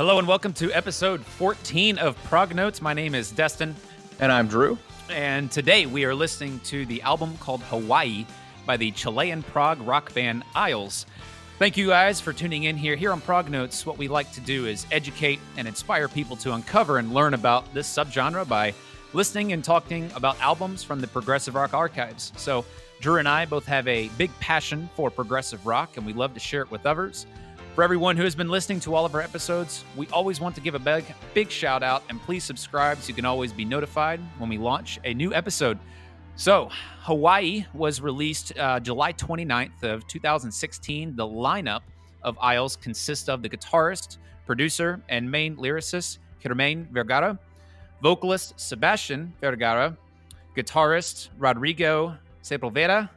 Hello and welcome to episode 14 of Prog Notes. My name is Destin. And I'm Drew. And today we are listening to the album called Hawaii by the Chilean prog rock band Aisles. Thank you guys for tuning in here. Here on Prog Notes, what we like to do is educate and inspire people to uncover and learn about this subgenre by listening and talking about albums from the progressive rock archives. So, Drew and I both have a big passion for progressive rock, and we love to share it with others. For everyone who has been listening to all of our episodes, we always want to give a big, big shout out and please subscribe so you can always be notified when we launch a new episode. So, Hawaii was released uh, July 29th of 2016. The lineup of Aisles consists of the guitarist, producer, and main lyricist Germain Vergara, vocalist Sebastian Vergara, guitarist Rodrigo Sepulveda,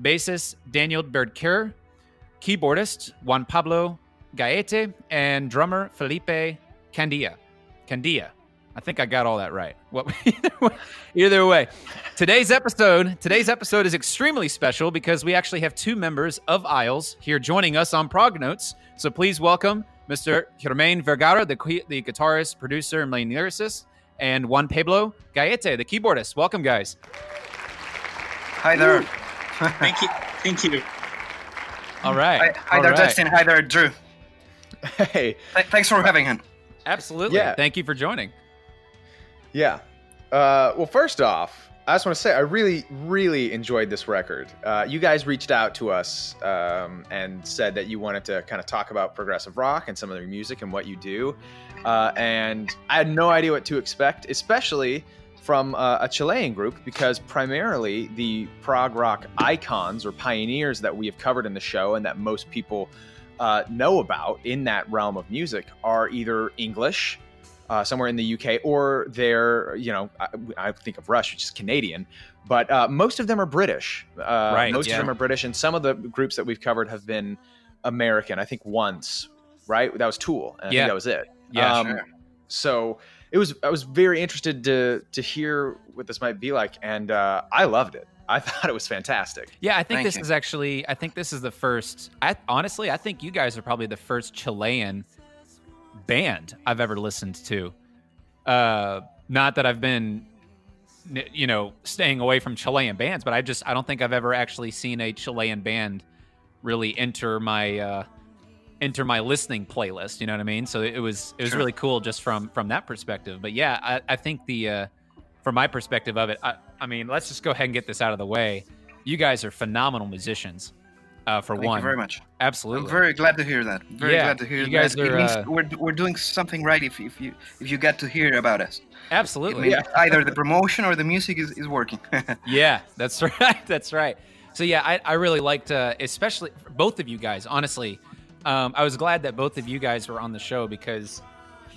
bassist Daniel Baird-Kerr, keyboardist Juan Pablo Gaete, and drummer Felipe Candia. Candia. I think I got all that right. What either way, today's episode, today's episode is extremely special because we actually have two members of Aisles here joining us on Prog Notes. So please welcome Mr. Germain Vergara, the, the guitarist, producer, and main lyricist, and Juan Pablo Gaete, the keyboardist. Welcome, guys. Hi there. Thank you. Thank you. All right. Hi, hi All there, right. Destin. Hi there, Drew. Hey, Th- thanks for having him. Absolutely. Yeah. Thank you for joining. yeah. Uh, well, first off, I just want to say I really, really enjoyed this record. Uh, you guys reached out to us um, and said that you wanted to kind of talk about progressive rock and some of their music and what you do. Uh, and I had no idea what to expect, especially from uh, a Chilean group, because primarily the prog rock icons or pioneers that we have covered in the show and that most people uh, know about in that realm of music are either English, uh, somewhere in the UK, or they're, you know, I, I think of Rush, which is Canadian, but uh, most of them are British. Uh, Right, Most yeah. of them are British, and some of the groups that we've covered have been American. I think once, right? That was Tool, and I Yeah. think that was it. Yeah, Um, sure. So it was. I was very interested to to hear what this might be like, and uh, I loved it. I thought it was fantastic. Yeah, I think Thank this you. is actually. I think this is the first. I honestly, I think you guys are probably the first Chilean band I've ever listened to. Uh, not that I've been, you know, staying away from Chilean bands, but I just I don't think I've ever actually seen a Chilean band really enter my uh, enter my listening playlist. You know what I mean? So it was it was Sure. really cool just from from that perspective. But yeah, I, I think the uh, from my perspective of it, I, I mean, let's just go ahead and get this out of the way. You guys are phenomenal musicians. Uh, for Thank one, you very much. absolutely. I'm very glad to hear that. Very Yeah, glad to hear you guys that. are, it means uh, we're, we're doing something right if, if you if you get to hear about us. Absolutely. either the promotion or the music is, is working. Yeah, that's right. That's right. So yeah, I, I really liked, uh, especially both of you guys. Honestly, um, I was glad that both of you guys were on the show because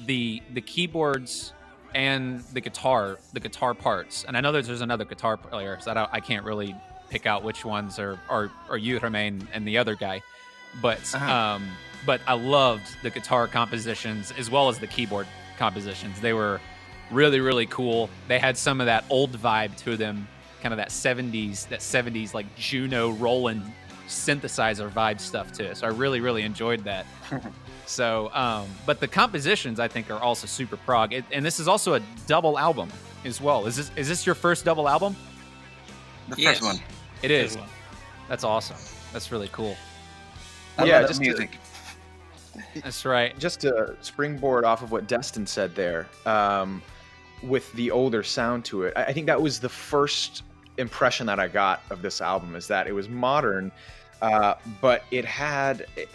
the the keyboards and the guitar, the guitar parts, and I know that there's another guitar player, so I, don't, I can't really pick out which ones are are, are you, Germain, and the other guy, but Uh-huh. um, but I loved the guitar compositions as well as the keyboard compositions. They were really really cool. They had some of that old vibe to them, kind of that 70s that 70s like Juno Roland synthesizer vibe stuff to it. So I really really enjoyed that. so, um, but the compositions I think are also super prog, it, and this is also a double album as well. Is this is this your first double album? the Yes. first one. It is. That's awesome. That's really cool. I Yeah, love that just to- music. That's right. just to springboard off of what Destin said there, um, with the older sound to it, I, I think that was the first impression that I got of this album is that it was modern, uh, but it had, it,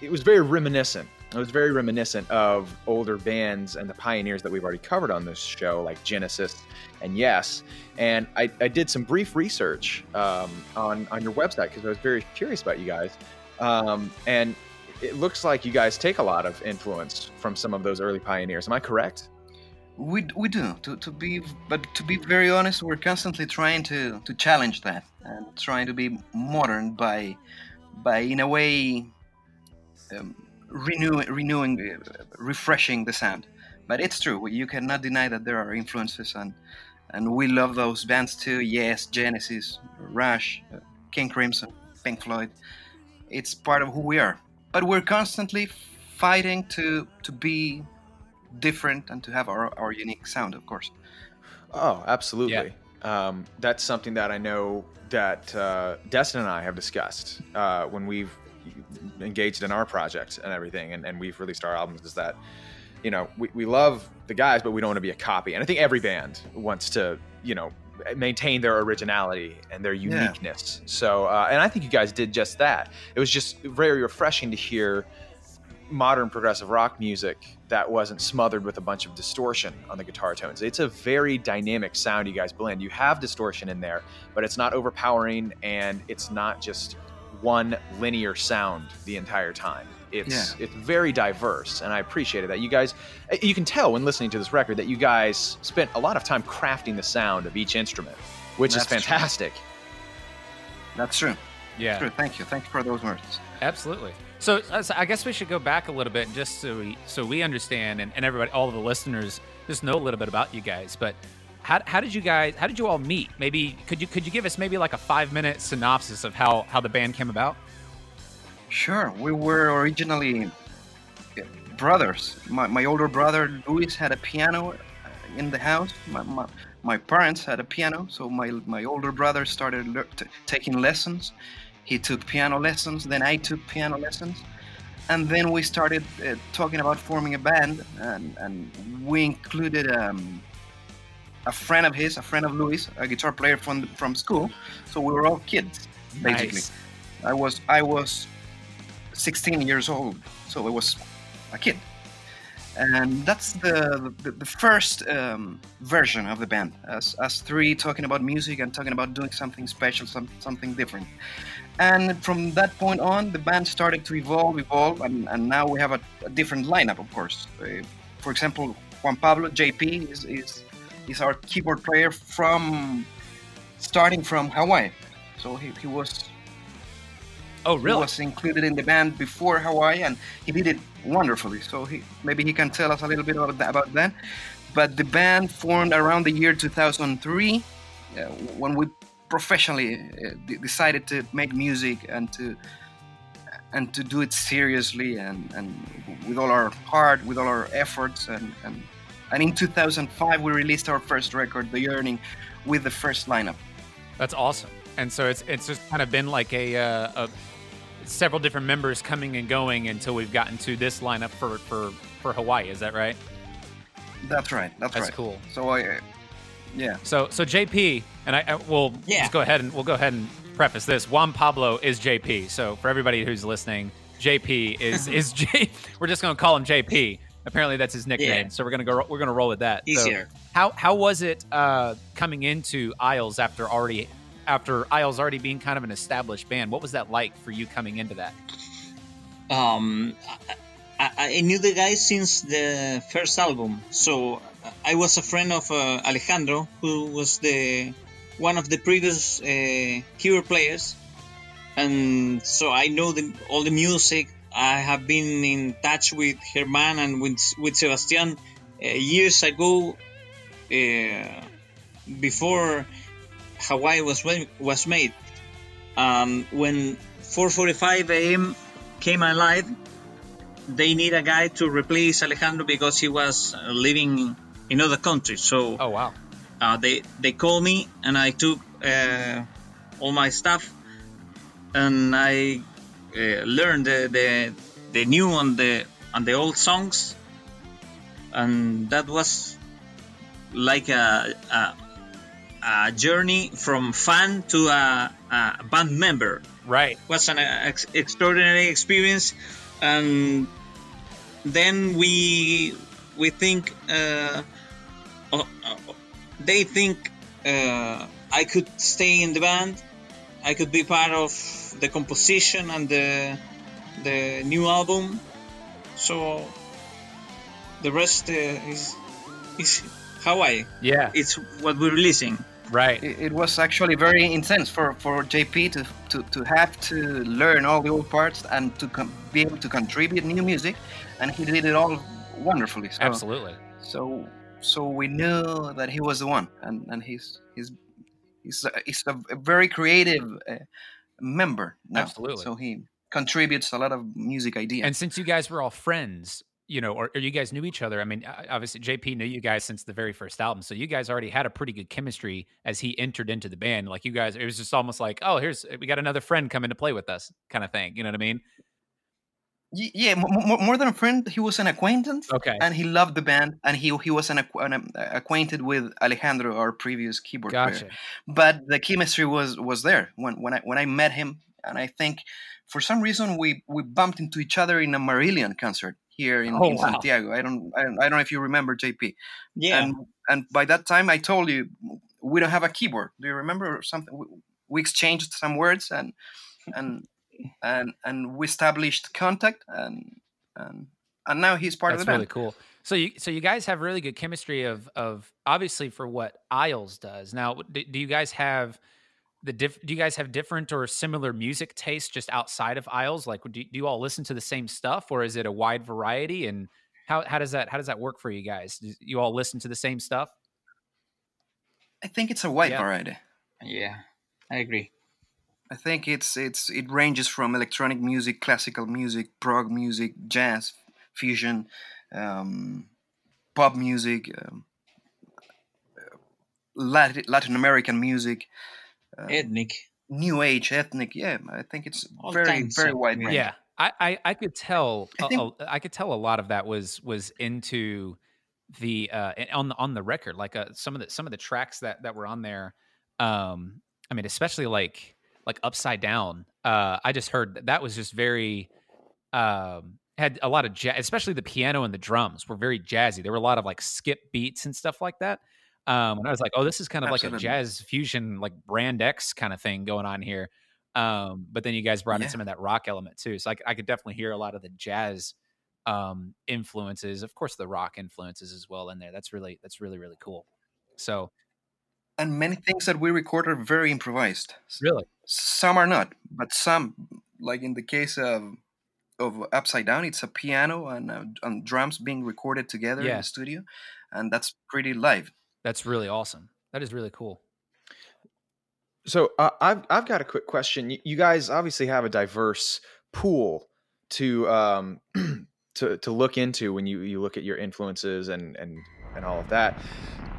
it was very reminiscent. It was very reminiscent of older bands and the pioneers that we've already covered on this show, like Genesis and Yes. And I, I did some brief research um, on on your website because I was very curious about you guys. Um, and it looks like you guys take a lot of influence from some of those early pioneers. Am I correct? We, we do to, to be but to be very honest we're constantly trying to, to challenge that and trying to be modern by by in a way um, renewing renewing uh, refreshing the sound. But it's true you cannot deny that there are influences and and we love those bands too. Yes Genesis Rush uh, King Crimson Pink Floyd. It's part of who we are. But we're constantly fighting to to be different and to have our, our unique sound, of course. Oh, absolutely. Um, that's something that I know that uh, Destin and I have discussed uh, when we've engaged in our projects and everything, and, and we've released our albums. Is that you know we, we love the guys, but we don't want to be a copy. And I think every band wants to you know maintain their originality and their uniqueness. Yeah. So, uh, and I think you guys did just that. It was just very refreshing to hear modern progressive rock music that wasn't smothered with a bunch of distortion on the guitar tones. It's a very dynamic sound you guys blend. You have distortion in there, but it's not overpowering and it's not just one linear sound the entire time. It's yeah. it's very diverse and I appreciated that. You guys you can tell when listening to this record that you guys spent a lot of time crafting the sound of each instrument, which That's is fantastic. True. That's true. Yeah. True. Thank you. Thank you for those words. Absolutely. So, uh, so, I guess we should go back a little bit just so we so we understand and, and everybody, all of the listeners, just know a little bit about you guys. But how, how did you guys how did you all meet? Maybe could you could you give us maybe like a five minute synopsis of how how the band came about? Sure. We were originally brothers. My, my older brother Luis had a piano uh, in the house. My, my, my parents had a piano, so my my older brother started le- t- taking lessons he took piano lessons, then I took piano lessons. And then we started uh, talking about forming a band, and, and we included um, a friend of his, a friend of Luis, a guitar player from from school. So we were all kids, basically. Nice. I was I was 16 years old, so I was a kid and that's the the, the first um, version of the band as, as three talking about music and talking about doing something special some, something different and from that point on the band started to evolve evolve and, and now we have a, a different lineup of course uh, for example juan pablo jp is, is is our keyboard player from starting from hawaii so he, he was Oh, really? He was included in the band before Hawaii, and he did it wonderfully. So he, maybe he can tell us a little bit about that. About that. But the band formed around the year 2003, uh, when we professionally uh, decided to make music and to and to do it seriously and, and with all our heart, with all our efforts, and, and and in 2005 we released our first record, The Yearning, with the first lineup. That's awesome. And so it's it's just kind of been like a, uh, a several different members coming and going until we've gotten to this lineup for for for Hawaii. Is that right? That's right. That's, That's right. cool. So I, yeah. So so JP and I, I will yeah. just go ahead and we'll go ahead and preface this. Juan Pablo is JP. So for everybody who's listening, JP is is J. We're just gonna call him JP. Apparently that's his nickname. Yeah. So we're gonna go. We're gonna roll with that. Easier. So how how was it uh, coming into Aisles after already after Aisles already being kind of an established band. What was that like for you coming into that? Um, I, I knew the guys since the first album, so I was a friend of uh, Alejandro, who was the one of the previous uh, players, and so I know the, all the music. I have been in touch with Herman and with, with Sebastian uh, years ago, uh, before Hawaii was was made. Um, when 4:45 a.m. came alive, they need a guy to replace Alejandro because he was uh, living in other countries. So, oh wow, uh, they they called me and I took uh, all my stuff and I uh, learned the, the the new and the and the old songs, and that was like a, a a journey from fan to a, a band member. Right. Was an ex- extraordinary experience, and then we we think uh, they think uh, I could stay in the band. I could be part of the composition and the the new album. So the rest uh, is is Hawaii. Yeah, it's what we're releasing. Right. It, it, was actually very intense for, for JP to, to, to have to learn all the old parts and to com- be able to contribute new music, and he did it all wonderfully. So, Absolutely. So so we knew that he was the one, and, and he's he's he's a, he's a, very creative uh, member now. Absolutely. So he contributes a lot of music ideas. And since you guys were all friends, you know, or, or, you guys knew each other. I mean, obviously JP knew you guys since the very first album, so you guys already had a pretty good chemistry as he entered into the band. Like you guys, it was just almost like, oh, here's we got another friend coming to play with us, kind of thing. You know what I mean? Yeah, more, more than a friend, he was an acquaintance. Okay, and he loved the band, and he he was an, an um, acquainted with Alejandro, our previous keyboard gotcha. player. But the chemistry was was there when when I when I met him, and I think for some reason we we bumped into each other in a Marillion concert here in, oh, in wow. Santiago. I don't, I don't I don't know if you remember JP. Yeah. And and by that time I told you we don't have a keyboard. Do you remember something? We, we exchanged some words and and and and we established contact and and and now he's part That's of the band. really cool. So you so you guys have really good chemistry of of obviously for what Aisles does. Now, do, do you guys have the diff, do you guys have different or similar music tastes just outside of Aisles? Like, do, do you all listen to the same stuff, or is it a wide variety? And how how does that how does that work for you guys? Do you all listen to the same stuff? I think it's a wide Yeah. variety. Yeah, I agree. I think it's it's it ranges from electronic music, classical music, prog music, jazz, fusion, um, pop music, um, Latin, Latin American music, uh, Ethnic. new age, ethnic. Yeah, I think it's All very very of wide range. Yeah, I, I I could tell I a- think- a- I could tell a lot of that was was into the uh on the on the record like uh, some of the some of the tracks that that were on there um I mean especially like like upside down uh I just heard that, that was just very um had a lot of jazz especially the piano and the drums were very jazzy there were a lot of like skip beats and stuff like that um and I was like oh this is kind of like a jazz fusion like brand X kind of thing going on here um, but then you guys brought in some of that rock element too. So i could definitely hear a lot of the jazz um, influences, of course, the rock influences as well in there. That's really that's really really cool. So And many things that we record are very improvised. Really, Some are not, but some, like in the case of of Upside Down, it's a piano and, uh, and drums being recorded together in the studio, and that's pretty live. that's really awesome. That is really cool. So uh, I've I've got a quick question. You, you guys obviously have a diverse pool to um to to look into when you you look at your influences and and and all of that.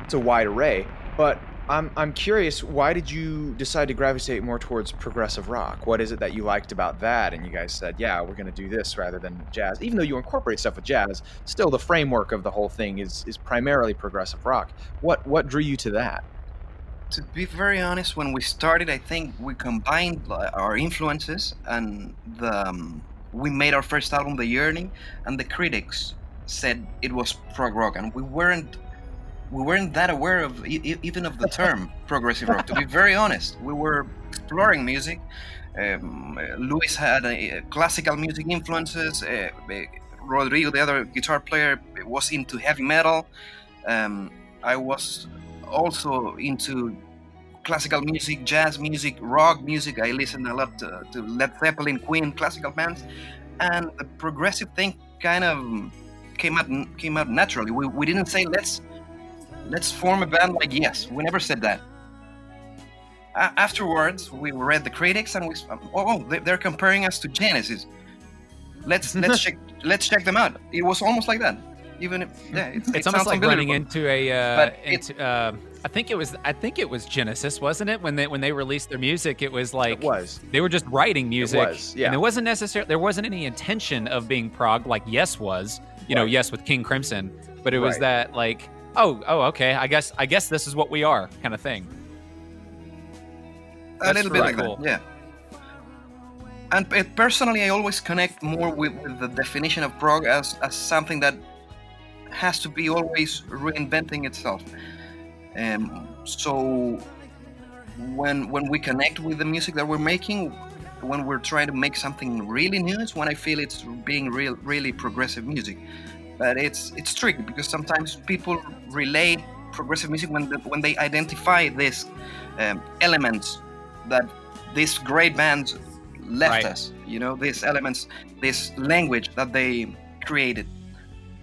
It's a wide array, but I'm I'm curious. Why did you decide to gravitate more towards progressive rock? What is it that you liked about that? And you guys said, yeah, we're going to do this rather than jazz. Even though you incorporate stuff with jazz, still the framework of the whole thing is is primarily progressive rock. What what drew you to that? To be very honest, when we started, I think we combined our influences and the um, we made our first album, The Yearning, and the critics said it was prog rock, and we weren't we weren't that aware of e- even of the term progressive rock. To be very honest, we were exploring music. Um, uh, Luis had uh, classical music influences. Uh, uh, Rodrigo, the other guitar player, was into heavy metal. Um, I was also into classical music, jazz music, rock music. I listened a lot to, to Led Zeppelin, Queen, classical bands, and the progressive thing kind of came out came out naturally. We, we didn't say let's let's form a band like Yes. We never said that. A- afterwards, we read the critics and we oh, oh they- they're comparing us to Genesis. Let's let's check let's check them out. It was almost like that. Even if, yeah, it's, It's it almost like running into a uh, But it- into. Uh, I think it was. I think it was Genesis, wasn't it? When they when they released their music, it was like it was. they were just writing music. was, yeah. And there wasn't necessarily there wasn't any intention of being prog like Yes was. You know, Yes with King Crimson, but it was Right. that like oh oh okay I guess I guess this is what we are kind of thing. a That's little bit like cool. that yeah and personally i always connect more with, with the definition of prog as, as something that has to be always reinventing itself um, so when when we connect with the music that we're making when we're trying to make something really new is when i feel it's being real really progressive music but it's it's tricky because sometimes people relate progressive music when the, when they identify these um, elements that this great band left Right. us you know these elements this language that they created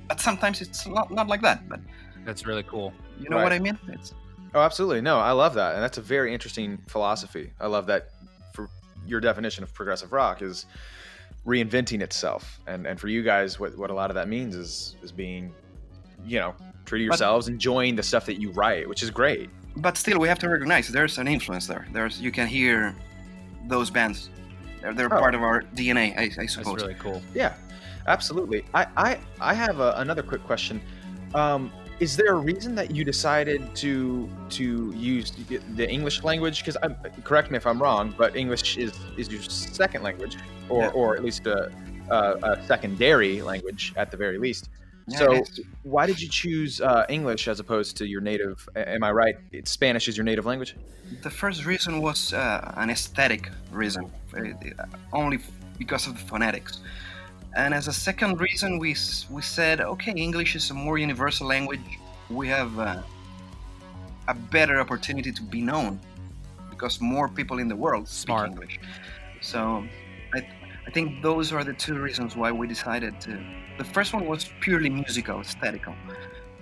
but sometimes it's not, not like that but That's really cool. you know Right. what i mean it's Oh, absolutely. No, I love that, and that's a very interesting philosophy. I love that. For your definition of progressive rock is reinventing itself. And and for you guys, what, what a lot of that means is is being, you know, true to yourselves, enjoying the stuff that you write, which is great. But still, we have to recognize there's an influence there. There's you can hear those bands. They're, they're Oh. part of our DNA, I, I That's suppose. really cool. Yeah, absolutely. I I, I have a, another quick question. Um, is there a reason that you decided to to use the English language? Because correct me if I'm wrong, but English is is your second language, or Yeah. or at least a, a, a secondary language at the very least. Yeah, so why did you choose uh, English as opposed to your native? Am I right? It's Spanish is your native language. The first reason was uh, an aesthetic reason, uh, only because of the phonetics. And as a second reason, we we said, okay, English is a more universal language. We have uh, a better opportunity to be known because more people in the world speak Smart. English. So I, I think those are the two reasons why we decided to. The first one was purely musical, aesthetical.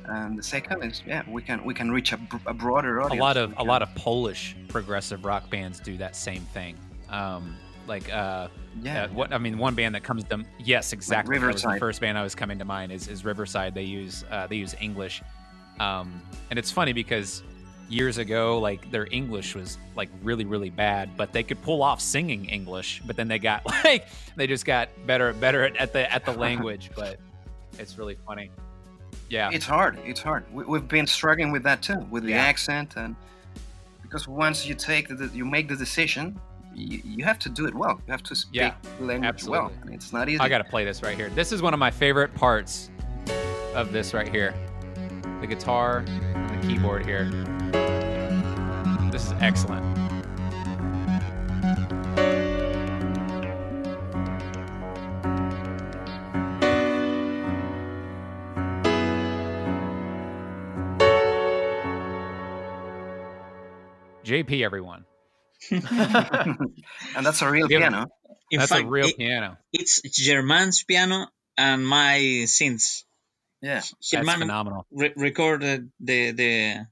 And the second is, yeah, we can we can reach a, br- a broader A lot of a lot of Polish progressive rock bands do that same thing. Um, like uh, yeah, Uh, what I mean, one band that comes to yes, exactly. That was the first band I was coming to mind is, is Riverside. They use uh, they use English, um, and it's funny because years ago, like their English was like really really bad, but they could pull off singing English. But then they got like they just got better better at, at the at the language. but it's really funny. Yeah, It's hard. It's hard. We, we've been struggling with that too, with the Yeah. accent, and because once you take the, you make the decision, you, you have to do it well. You have to speak Yeah, the language well, absolutely. and it's not easy. I got to play this right here. This is one of my favorite parts of this right here. The guitar and the keyboard here. This is excellent. JP, everyone. and that's a real Yeah. piano. In That's fact, a real it- piano. it's German's piano and my synths. Yeah, That's German phenomenal. re- recorded the the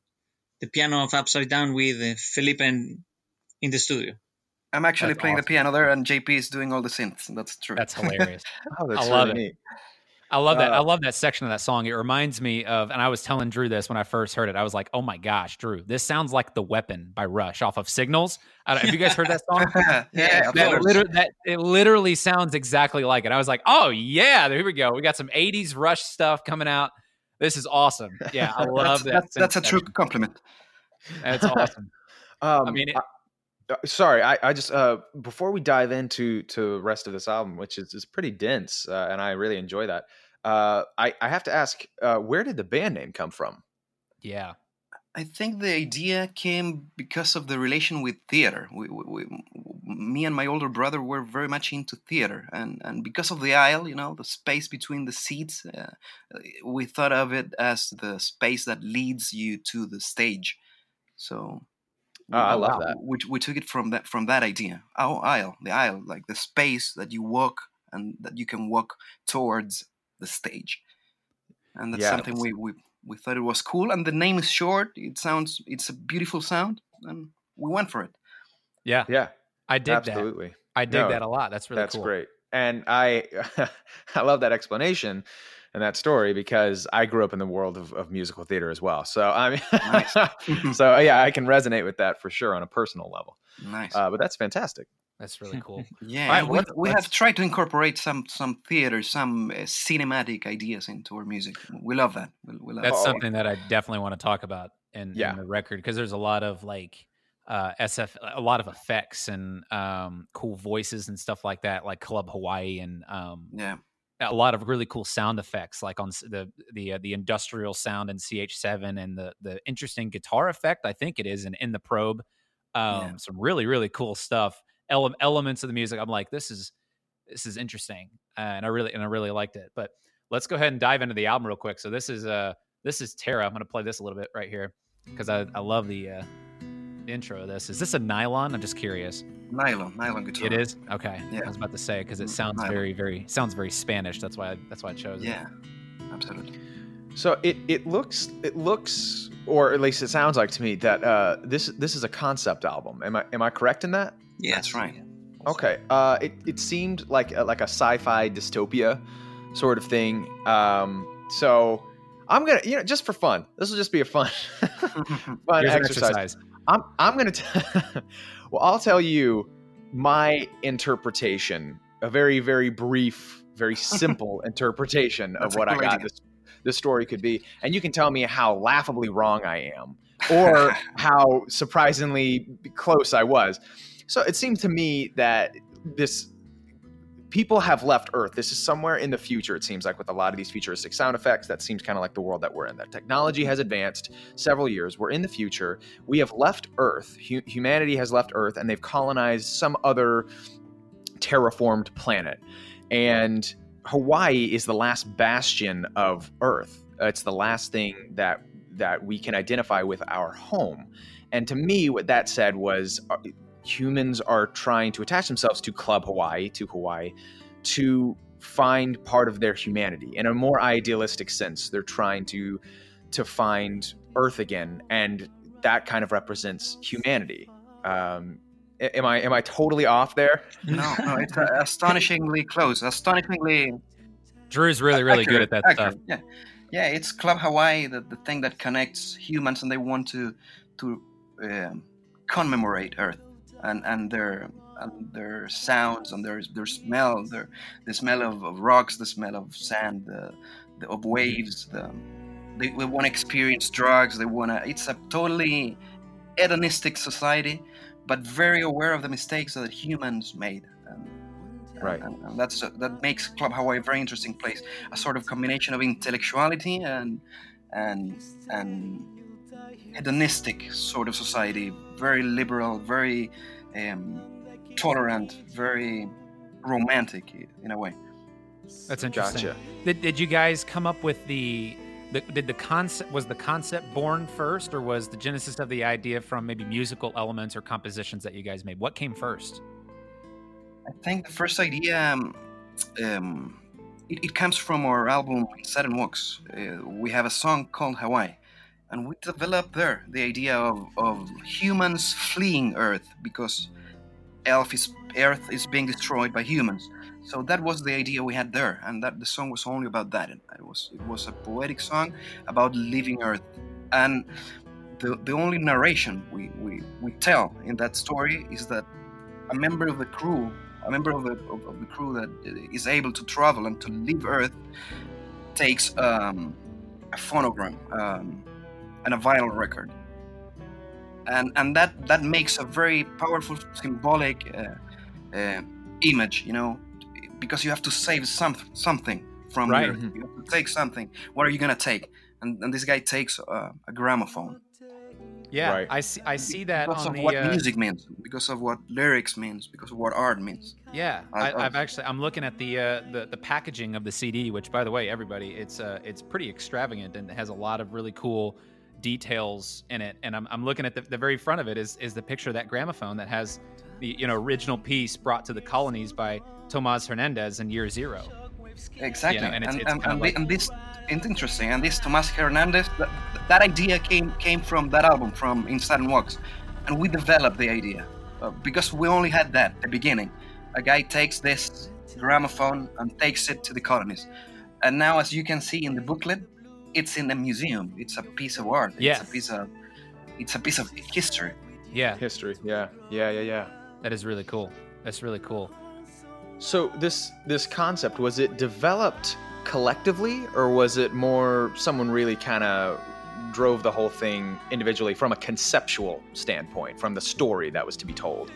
the piano of Upside Down with uh, Felipe in, in the studio. I'm actually That's playing awesome. the piano there, and JP is doing all the synths. That's true. That's hilarious. Oh, that's I love really it. neat. I love that. I Uh, love that section of that song. It reminds me of, and I was telling Drew this when I first heard it. I was like, "Oh my gosh, Drew, this sounds like the Weapon by Rush off of Signals." I don't, have you guys heard that song? yeah, Yeah, that, course. liter- that it literally sounds exactly like it. I was like, "Oh yeah, here we go. We got some '80s Rush stuff coming out. This is awesome. Yeah, I love that's, that. that's, that's a true compliment. That's awesome. Um, I mean, it- sorry, I, I just uh, before we dive into to the rest of this album, which is, is pretty dense, uh, and I really enjoy that. Uh, I, I have to ask, uh, where did the band name come from? Yeah, I think the idea came because of the relation with theater. We, we, we, me and my older brother were very much into theater, and, and because of the aisle, you know, the space between the seats, uh, we thought of it as the space that leads you to the stage. So, Oh, I love that. We, we took it from that from that idea. Our aisle, the aisle, like the space that you walk and that you can walk towards the stage, and that's Yeah. something we, we we thought it was cool. And the name is short. It sounds it's a beautiful sound, and we went for it. yeah, Yeah, I dig that. absolutely. I dig No, that a lot. That's really That's cool. great, and I I love that explanation and that story because I grew up in the world of, of musical theater as well. So I mean, so yeah, I can resonate with that for sure on a personal level. Nice. Uh, but that's fantastic. That's really cool. yeah, all right, and we, let's- we have tried to incorporate some some theater, some uh, cinematic ideas into our music. We love that. We, we love That's Oh. something that I definitely want to talk about in, Yeah. in the record because there's a lot of like uh, SF, a lot of effects and um, cool voices and stuff like that, like Club Hawaii and um. Yeah. A lot of really cool sound effects, like on the the uh, the industrial sound in CH7 and the the interesting guitar effect. I think it is in in the probe. Um, Yeah. Some really really cool stuff. Ele- elements of the music. I'm like, this is this is interesting, uh, and I really and I really liked it. But let's go ahead and dive into the album real quick. So this is uh this is Terra. I'm gonna play this a little bit right here because I I love the uh, intro of this. Is this a nylon? I'm just curious. Nylon, nylon guitar. It is okay. Yeah. I was about to say because it sounds nylon. very very sounds very Spanish. That's why I, that's why I chose it. Yeah, absolutely. So it it looks it looks or at least it sounds like to me that uh, this this is a concept album. Am I am I correct in that? Yeah, That's right. Okay. Uh, it, it seemed like a, like a sci-fi dystopia sort of thing. Um, so I'm gonna, you know, just for fun. This will just be a fun, fun Here's an exercise. exercise. I'm I'm gonna. T- well, I'll tell you my interpretation. A very very brief, very simple interpretation of what I got idea. this this story could be, and you can tell me how laughably wrong I am, or how surprisingly close I was. So it seemed to me that this people have left Earth. This is somewhere in the future, it seems like, with a lot of these futuristic sound effects. That seems kind of like the world that we're in. That technology has advanced several years. We're in the future. We have left Earth. Hu- humanity has left Earth, and they've colonized some other terraformed planet. And Hawaii is the last bastion of Earth. It's the last thing that that we can identify with our home. And to me, what that said was uh, humans are trying to attach themselves to Club Hawaii, to Hawaii, to find part of their humanity in a more idealistic sense. They're trying to to find Earth again, and that kind of represents humanity. Um, am I am I totally off there? no, no, it's uh, astonishingly close, astonishingly Drew's really, really good at accurate, that stuff. Yeah, yeah, it's Club Hawaii, the, the thing that connects humans, and they want to to um, commemorate Earth and and their and their sounds and their their smell, their the smell of, of rocks, the smell of sand, the, the of waves. The, they, they want to experience drugs. They want to. It's a totally hedonistic society, but very aware of the mistakes that humans made. And, Right. and, and that's that makes Club Hawaii a very interesting place. A sort of combination of intellectuality and and and hedonistic sort of society. Very liberal, very um, tolerant, very romantic in a way. That's interesting. Gotcha. Did, did you guys come up with the, the did the concept was the concept born first or was the genesis of the idea from maybe musical elements or compositions that you guys made? What came first? I think the first idea um, um, it, it comes from our album Sudden Walks. Uh, we have a song called Hawaii, and we developed there the idea of, of humans fleeing Earth because Earth is, Earth is being destroyed by humans. So that was the idea we had there, and that the song was only about that. It was it was a poetic song about leaving Earth, and the the only narration we, we, we tell in that story is that a member of the crew a member of the, of, of the crew that is able to travel and to leave Earth takes um, a phonogram um, and a vinyl record, and and that that makes a very powerful symbolic uh, uh, image, you know, because you have to save some something from Right. Earth. You have to take something. What are you gonna take? And, and this guy takes uh, a gramophone Yeah, Right. I see. I see that because on of the. what uh, music means, because of what lyrics means, because of what art means. Yeah, I- I, I've actually. I'm looking at the, uh, the the packaging of the CD, which, by the way, everybody, it's uh, it's pretty extravagant and it has a lot of really cool details in it. And I'm, I'm looking at the, the very front of it is is the picture of that gramophone that has the you know original piece brought to the colonies by Tomas Hernandez in Year Zero. Exactly, and and, it's- and, it's and, kinda like- and this it's interesting. And this Tomas Hernandez, that, that idea came came from that album, from In Sudden Walks, and we developed the idea uh, because we only had that at the beginning. A guy takes this gramophone and takes it to the colonies, and now, as you can see in the booklet, it's in a museum. It's a piece of art. Yeah. It's a piece of it's a piece of history. Yeah, History. Yeah. Yeah. Yeah. Yeah. that is really cool. That's really cool. So this this concept was it developed collectively, or was it more someone really kind of drove the whole thing individually from a conceptual standpoint, from the story that was to be told?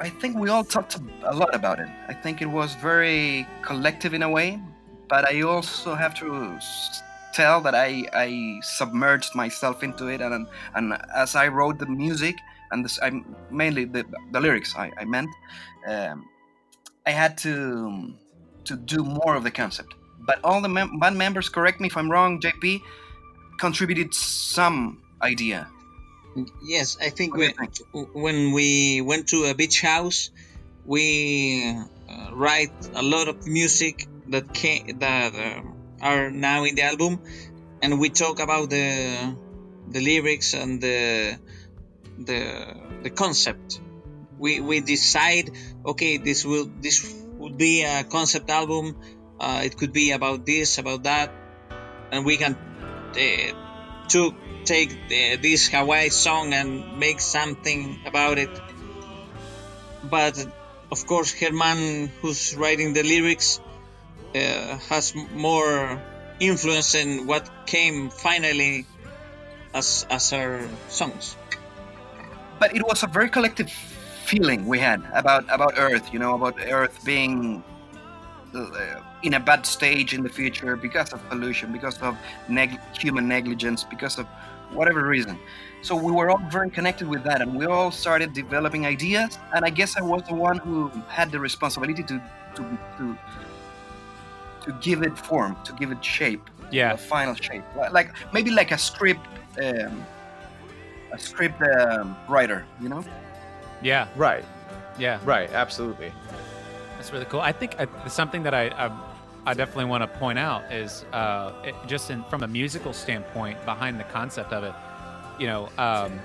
I think we all talked a lot about it. I think it was very collective in a way, but I also have to s- tell that I, I submerged myself into it, and and as I wrote the music and this, I mainly the, the lyrics I, I meant, um, I had to to do more of the concept. But all the mem- band members, correct me if I'm wrong, JP, contributed some idea. Yes, I think when, think? when we went to a beach house, we uh, write a lot of music that came, that uh, are now in the album, and we talk about the the lyrics and the the the concept. We we decide okay this will this would be a concept album uh, it could be about this about that and we can uh, to take uh, this hawaii song and make something about it. But of course herman who's writing the lyrics uh, has more influence in what came finally as as our songs but it was a very collective feeling we had about about Earth. You know, about Earth being uh, in a bad stage in the future because of pollution, because of neg- human negligence, because of whatever reason. So we were all very connected with that, and we all started developing ideas. And I guess I was the one who had the responsibility to to to, to give it form, to give it shape, Yeah. a final shape, like maybe like a script. Um, a script um, writer, you know. Yeah. Right. Yeah. Right. Absolutely. That's really cool. I think uh, something that I I, I definitely want to point out is uh, it, just in, from a musical standpoint behind the concept of it. You know, um,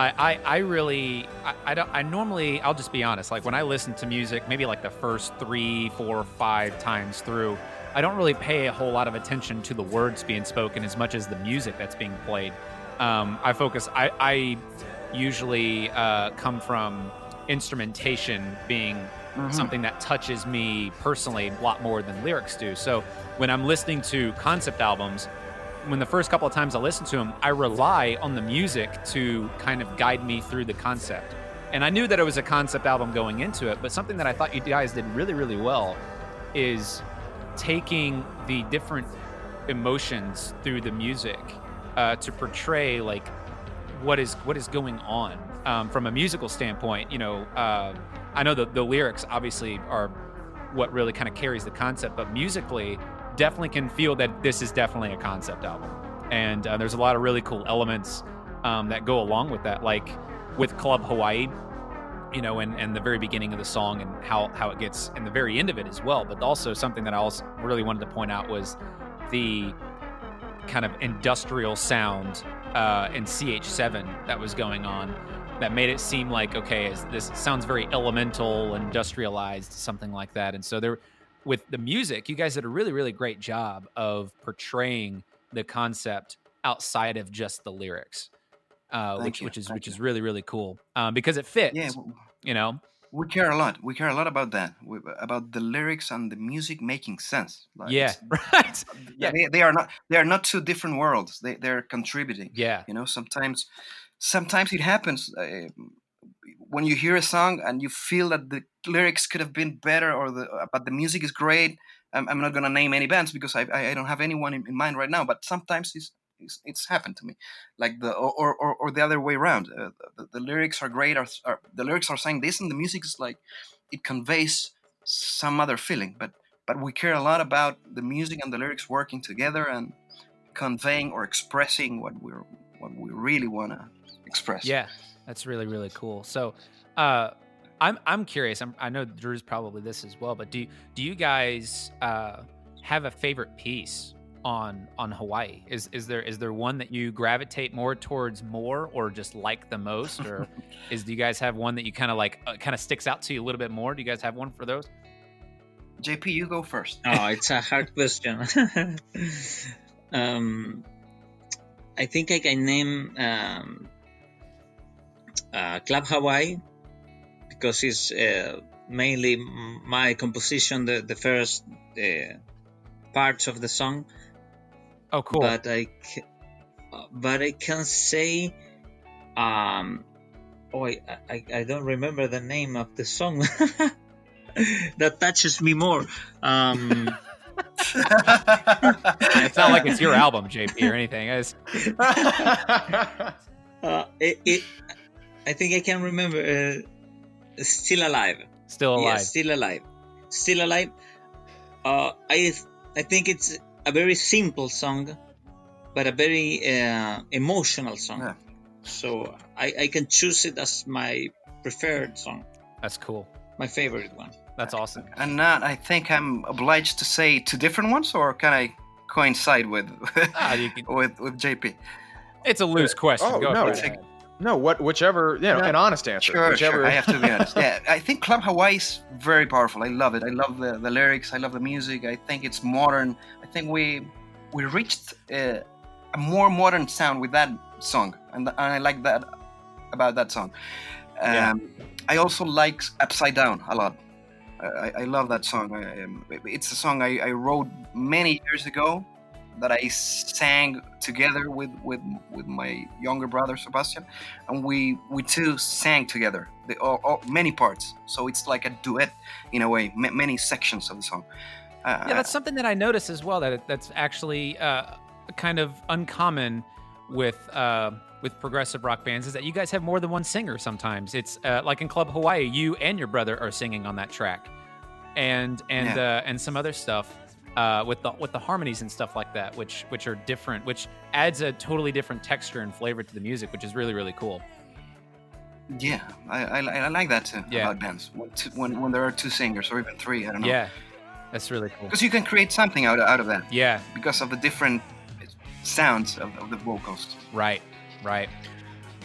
I, I I really I, I don't I normally I'll just be honest. Like when I listen to music, maybe like the first three, four, five times through, I don't really pay a whole lot of attention to the words being spoken as much as the music that's being played. Um, I focus. I, I usually uh, come from instrumentation being Mhm. something that touches me personally a lot more than lyrics do. So when I'm listening to concept albums, when the first couple of times I listen to them, I rely on the music to kind of guide me through the concept. And I knew that it was a concept album going into it, but something that I thought you guys did really, really well is taking the different emotions through the music uh, to portray like what is what is going on um, from a musical standpoint. You know, uh, I know the the lyrics obviously are what really kind of carries the concept, but musically, definitely can feel that this is definitely a concept album. And uh, there's a lot of really cool elements um, that go along with that, like with Club Hawaii. You know, and, and the very beginning of the song and how, how it gets and the very end of it as well. But also something that I also really wanted to point out was the kind of industrial sound uh, in CH7 that was going on that made it seem like okay, is this sounds very elemental, industrialized, something like that. And so there, with the music, you guys did a really, really great job of portraying the concept outside of just the lyrics, uh, which you, which is thank which you. is really, really cool um, because it fits. Yeah, w- you know. we care a lot. We care a lot about that, we, about the lyrics and the music making sense. Like, Yeah. Right. yeah, they, they are not. They are not two different worlds. They they're contributing. Yeah. You know, sometimes, sometimes it happens uh, when you hear a song and you feel that the lyrics could have been better, or the uh, but the music is great. I'm, I'm not gonna name any bands because I I, don't have anyone in, in mind right now. But sometimes it's it's, it's happened to me, like the or or, or the other way around. Uh, the, the lyrics are great, or the lyrics are saying this, and the music is like it conveys some other feeling. But but we care a lot about the music and the lyrics working together and conveying or expressing what we're what we really want to express. Yeah, that's really really cool. So, uh, I'm I'm curious. I'm, I know Drew's probably this as well, but do do you guys uh, have a favorite piece on on Hawaii? Is is there is there one that you gravitate more towards more, or just like the most, or is do you guys have one that you kind of like uh, kind of sticks out to you a little bit more? Do you guys have one for those? JP, you go first. Oh, it's a hard question. um, I think I can name um, uh, Club Hawaii because it's uh, mainly my composition, the, the first uh, parts of the song. Oh, cool. But I, ca- uh, but I can say, um, oh, I, I, I don't remember the name of the song. that touches me more. Um, it's not like it's your album, JP, or anything. It's, Uh, it, it, I think I can remember. Uh, still alive. still alive. Yeah, still alive. Still alive. Uh, I I think it's a very simple song, but a very uh, emotional song. Yeah. So I, I can choose it as my preferred song, That's cool. my favorite one. That's awesome. and not, I think I'm obliged to say two different ones, or can I coincide with Ah, you can, with with JP? it's a loose question. Oh, Go no, for it's it. No, what whichever you know, Yeah. an honest answer. Sure, whichever. sure. I have to be honest. Yeah, I think Club Hawaii is very powerful. I love it. I love the, the lyrics. I love the music. I think it's modern. I think we we reached uh, a more modern sound with that song, and, and I like that about that song. Um, Yeah. I also like Upside Down a lot. I, I- I love that song. I, um, it's a song I, I wrote many years ago that I sang together with, with, with my younger brother Sebastian, and we we two sang together the, all, all, many parts. So it's like a duet in a way, ma many sections of the song. Uh, Yeah, that's something that I noticed as well. That it, that's actually uh, kind of uncommon with uh, with progressive rock bands is that you guys have more than one singer. Sometimes it's uh, like in Club Hawaii, you and your brother are singing on that track, and and uh, and some other stuff uh, with the with the harmonies and stuff like that, which which are different, which adds a totally different texture and flavor to the music, which is really really cool. yeah, I, I, I like that too Yeah. about bands when, two, when when there are two singers or even three. I don't know. Yeah, that's really cool. because you can create something out of, out of that Yeah, because of the different sounds of, of the vocals. right, right.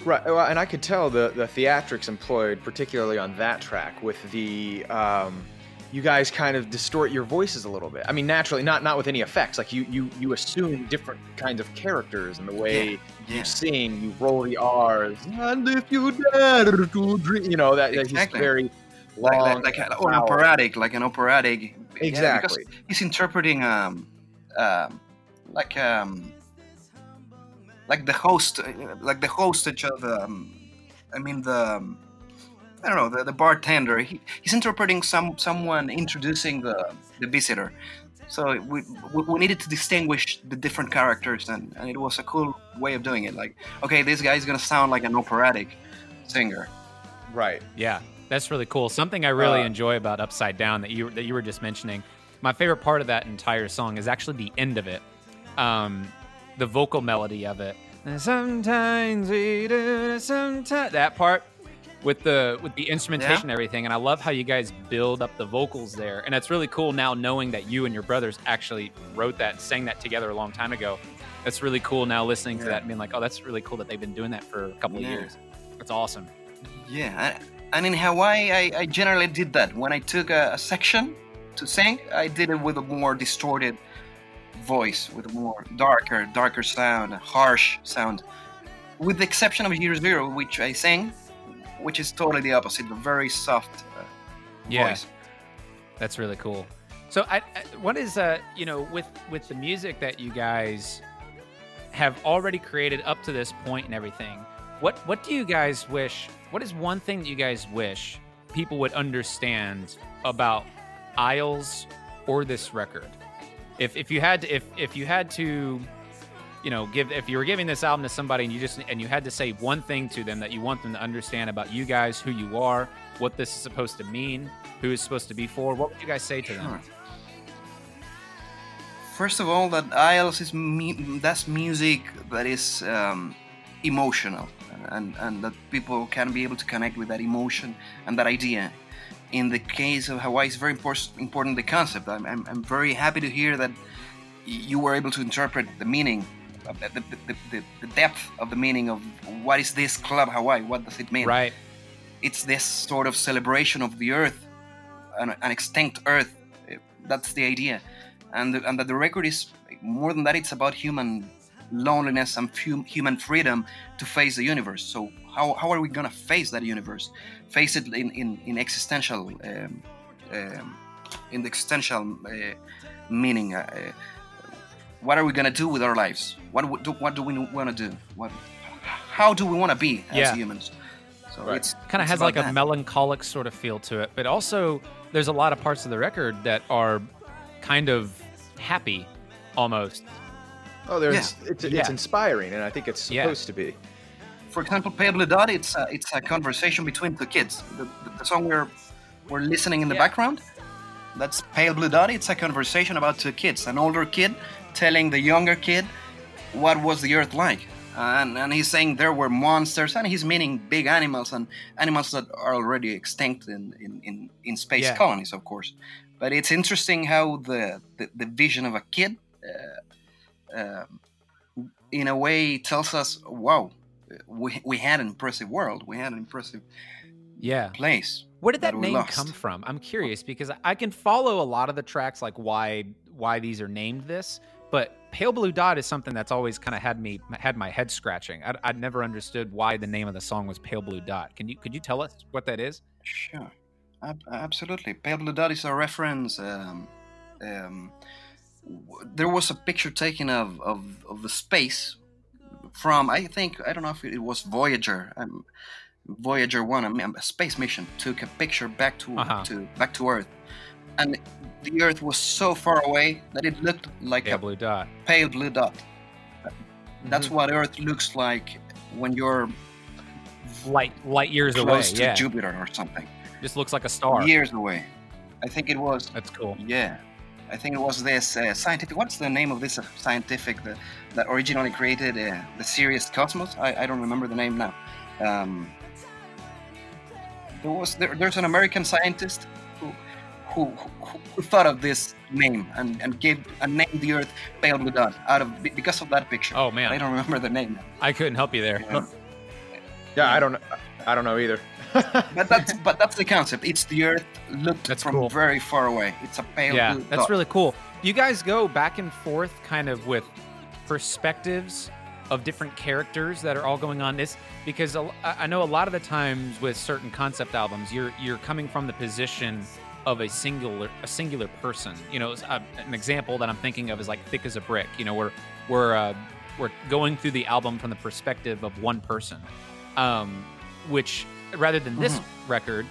Right, well, and I could tell the the theatrics employed, particularly on that track, with the um, you guys kind of distort your voices a little bit. I mean, naturally, not not with any effects. Like you you you assume different kinds of characters and the way Yeah. you sing. You roll the R's, and if you dare to dream, you know that, that he's Exactly. very long, like, like, like or an operatic, like an operatic. yeah, Exactly. he's interpreting um, um, like um, like the host, uh, like the hostage of um, I mean the. Um, I don't know the, the bartender. He, he's interpreting some someone introducing the the visitor. So we, we, needed to distinguish the different characters, and, and it was a cool way of doing it. Like, okay, this guy's gonna sound like an operatic singer. Right. Yeah, that's really cool. Something I really Uh, enjoy about Upside Down that you that you were just mentioning. My favorite part of that entire song is actually the end of it, um, the vocal melody of it. Sometimes we do, sometimes that part with the with the instrumentation and everything. And I love how you guys build up the vocals there. And it's really cool now knowing that you and your brothers actually wrote that, sang that together a long time ago. That's really cool now listening to that and being like, oh, that's really cool that they've been doing that for a couple Yeah. of years. That's awesome. Yeah, I- and in Hawaii, I, I generally did that. When I took a, a section to sing, I did it with a more distorted voice, with a more darker, darker sound, a harsh sound. With the exception of Year Zero, which I sang, which is totally the opposite, a very soft uh, Yeah. voice. That's really cool. So, I, I, what is uh, you know, with with the music that you guys have already created up to this point and everything, what what do you guys wish? What is one thing that you guys wish people would understand about Aisles or this record? If if you had to, if if you had to, you know, give if you were giving this album to somebody and you just and you had to say one thing to them that you want them to understand about you guys, who you are, what this is supposed to mean, who is supposed to be for, what would you guys say to them? First of all, that Aisles is mu- that's music that is um, emotional, and, and that people can be able to connect with that emotion and that idea. In the case of Hawaii, it's very impor- important the concept. I'm, I'm, I'm very happy to hear that you were able to interpret the meaning, the, the, the, the, depth of the meaning of what is this Club Hawaii? What does it mean? Right. it's this sort of celebration of the earth, an, an extinct earth. Eh, That's the idea, and the, and that the record is more than that. It's about human loneliness and human freedom to face the universe. So how, how are we gonna face that universe? Face it in in, in existential, um, um, in the existential uh, meaning. Uh, uh, what are we gonna do with our lives? What do, what do we want to do? What, how do we want to be as Yeah. humans? So Right. it's Kind of has about like a melancholic sort of feel to it, but also there's a lot of parts of the record that are kind of happy almost. Oh, there's it's, Yeah. it's inspiring, and I think it's Yeah. supposed to be. For example, Pale Blue Dot, it's a, it's a conversation between two kids. The, the, the song we're we're listening in the Yeah. background, that's Pale Blue Dot. It's a conversation about two kids. An older kid telling the younger kid what was the Earth like, and and he's saying there were monsters, and he's meaning big animals and animals that are already extinct in in, in, in space Yeah. colonies, of course. But it's interesting how the the, the vision of a kid. Uh, um in a way tells us, wow, uh, we we had an impressive world. We had an impressive yeah place. Where did that, that name lost. come from? I'm curious because I can follow a lot of the tracks, like why why these are named this, but Pale Blue Dot is something that's always kind of had me had my head scratching. I'd, I'd never understood why the name of the song was Pale Blue Dot. Can you could you tell us what that is? Sure, Ab- absolutely. Pale Blue Dot is a reference. Um, um, there was a picture taken of, of, of the space from I think I don't know if it was Voyager. Um, Voyager One, I mean, a space mission, took a picture back to Uh-huh. to back to Earth, and the Earth was so far away that it looked like Pale a Blue Dot. pale blue dot. That's Mm-hmm. what Earth looks like when you're light light years away. close to Yeah, Jupiter or something. just looks like a star. Years away. I think it was. That's cool. Yeah, I think it was this uh, scientific. What's the name of this uh, scientific that, that originally created uh, the series Cosmos? I, I don't remember the name now. Um, there was there, there's an American scientist who, who who who thought of this name and, and gave and named the Earth pale blue dot out of because of that picture. Oh man, I don't remember the name. I couldn't help you there. Yeah. Yeah, I don't know. I don't know either. But that's but that's the concept. It's the Earth looked That's from cool. very far away. It's a pale yeah, blue that's dot. really cool. You guys go back and forth kind of with perspectives of different characters that are all going on this because I know a lot of the times with certain concept albums you're you're coming from the position of a singular a singular person. You know, uh, an example that I'm thinking of is like Thick as a Brick. You know, we're we're uh, we're going through the album from the perspective of one person, um, which rather than this record,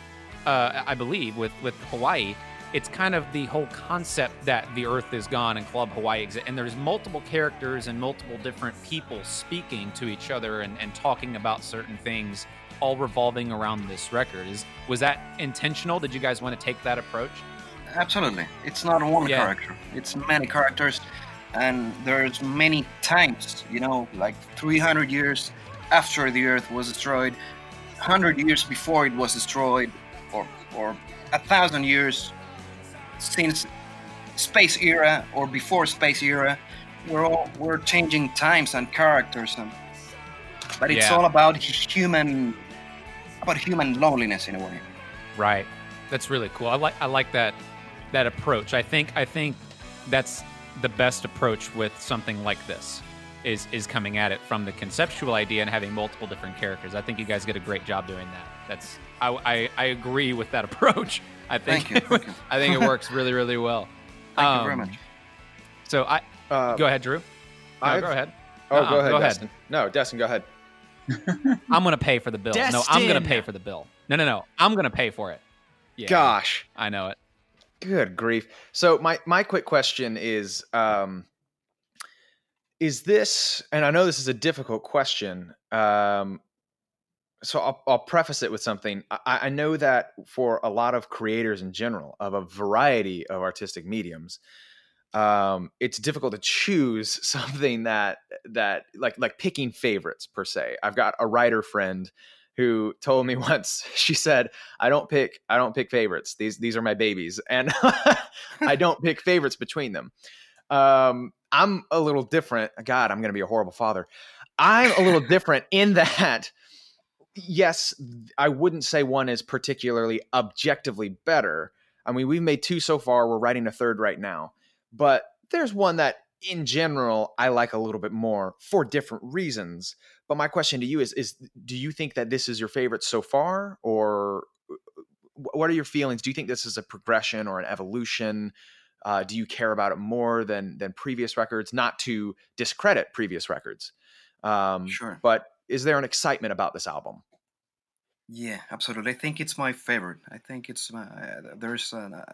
uh, I believe with with Hawaii, it's kind of the whole concept that the Earth is gone and Club Hawaii exists, and there's multiple characters and multiple different people speaking to each other and, and talking about certain things, all revolving around this record. Is was that intentional? Did you guys want to take that approach? Absolutely. It's not one Yeah. character. It's many characters and there's many times, you know, like 300 years after the earth was destroyed, 100 years before it was destroyed or or a 1000 years since space era or before space era. We're all we're changing times and characters and but it's Yeah. all about human about human loneliness in a way. Right. That's really cool. I like I like that that approach. I think I think that's the best approach with something like this is is coming at it from the conceptual idea and having multiple different characters. I think you guys did a great job doing that. That's I I, I agree with that approach. I think Thank you, thank you. I think it works really really well. Thank you very Um, much. So I Uh, go ahead, Drew. No, go ahead. Oh, Uh-uh, go ahead, go ahead. Destin. No, Destin, go ahead. I'm gonna pay for the bill. No, I'm gonna pay for the bill. No, no, no. I'm gonna pay for it. Yeah, Gosh. I know it. Good grief. So my my quick question is um is this and I know this is a difficult question. Um so I'll, I'll preface it with something. I, I know that for a lot of creators in general of a variety of artistic mediums, um, it's difficult to choose something that that like like picking favorites per se. I've got a writer friend who told me once. She said, "I don't pick I don't pick favorites. These these are my babies, and I don't pick favorites between them." Um, I'm a little different. God, I'm going to be a horrible father. I'm a little different in that. Yes, I wouldn't say one is particularly objectively better. I mean, we've made two so far. We're writing a third right now but there's one that in general I like a little bit more for different reasons. But my question to you is is do you think that this is your favorite so far or what are your feelings? Do you think this is a progression or an evolution? Uh, do you care about it more than than previous records? Not to discredit previous records, um, Sure. But is there an excitement about this album? Yeah, absolutely. I think it's my favorite. I think it's my, uh, there's an, uh,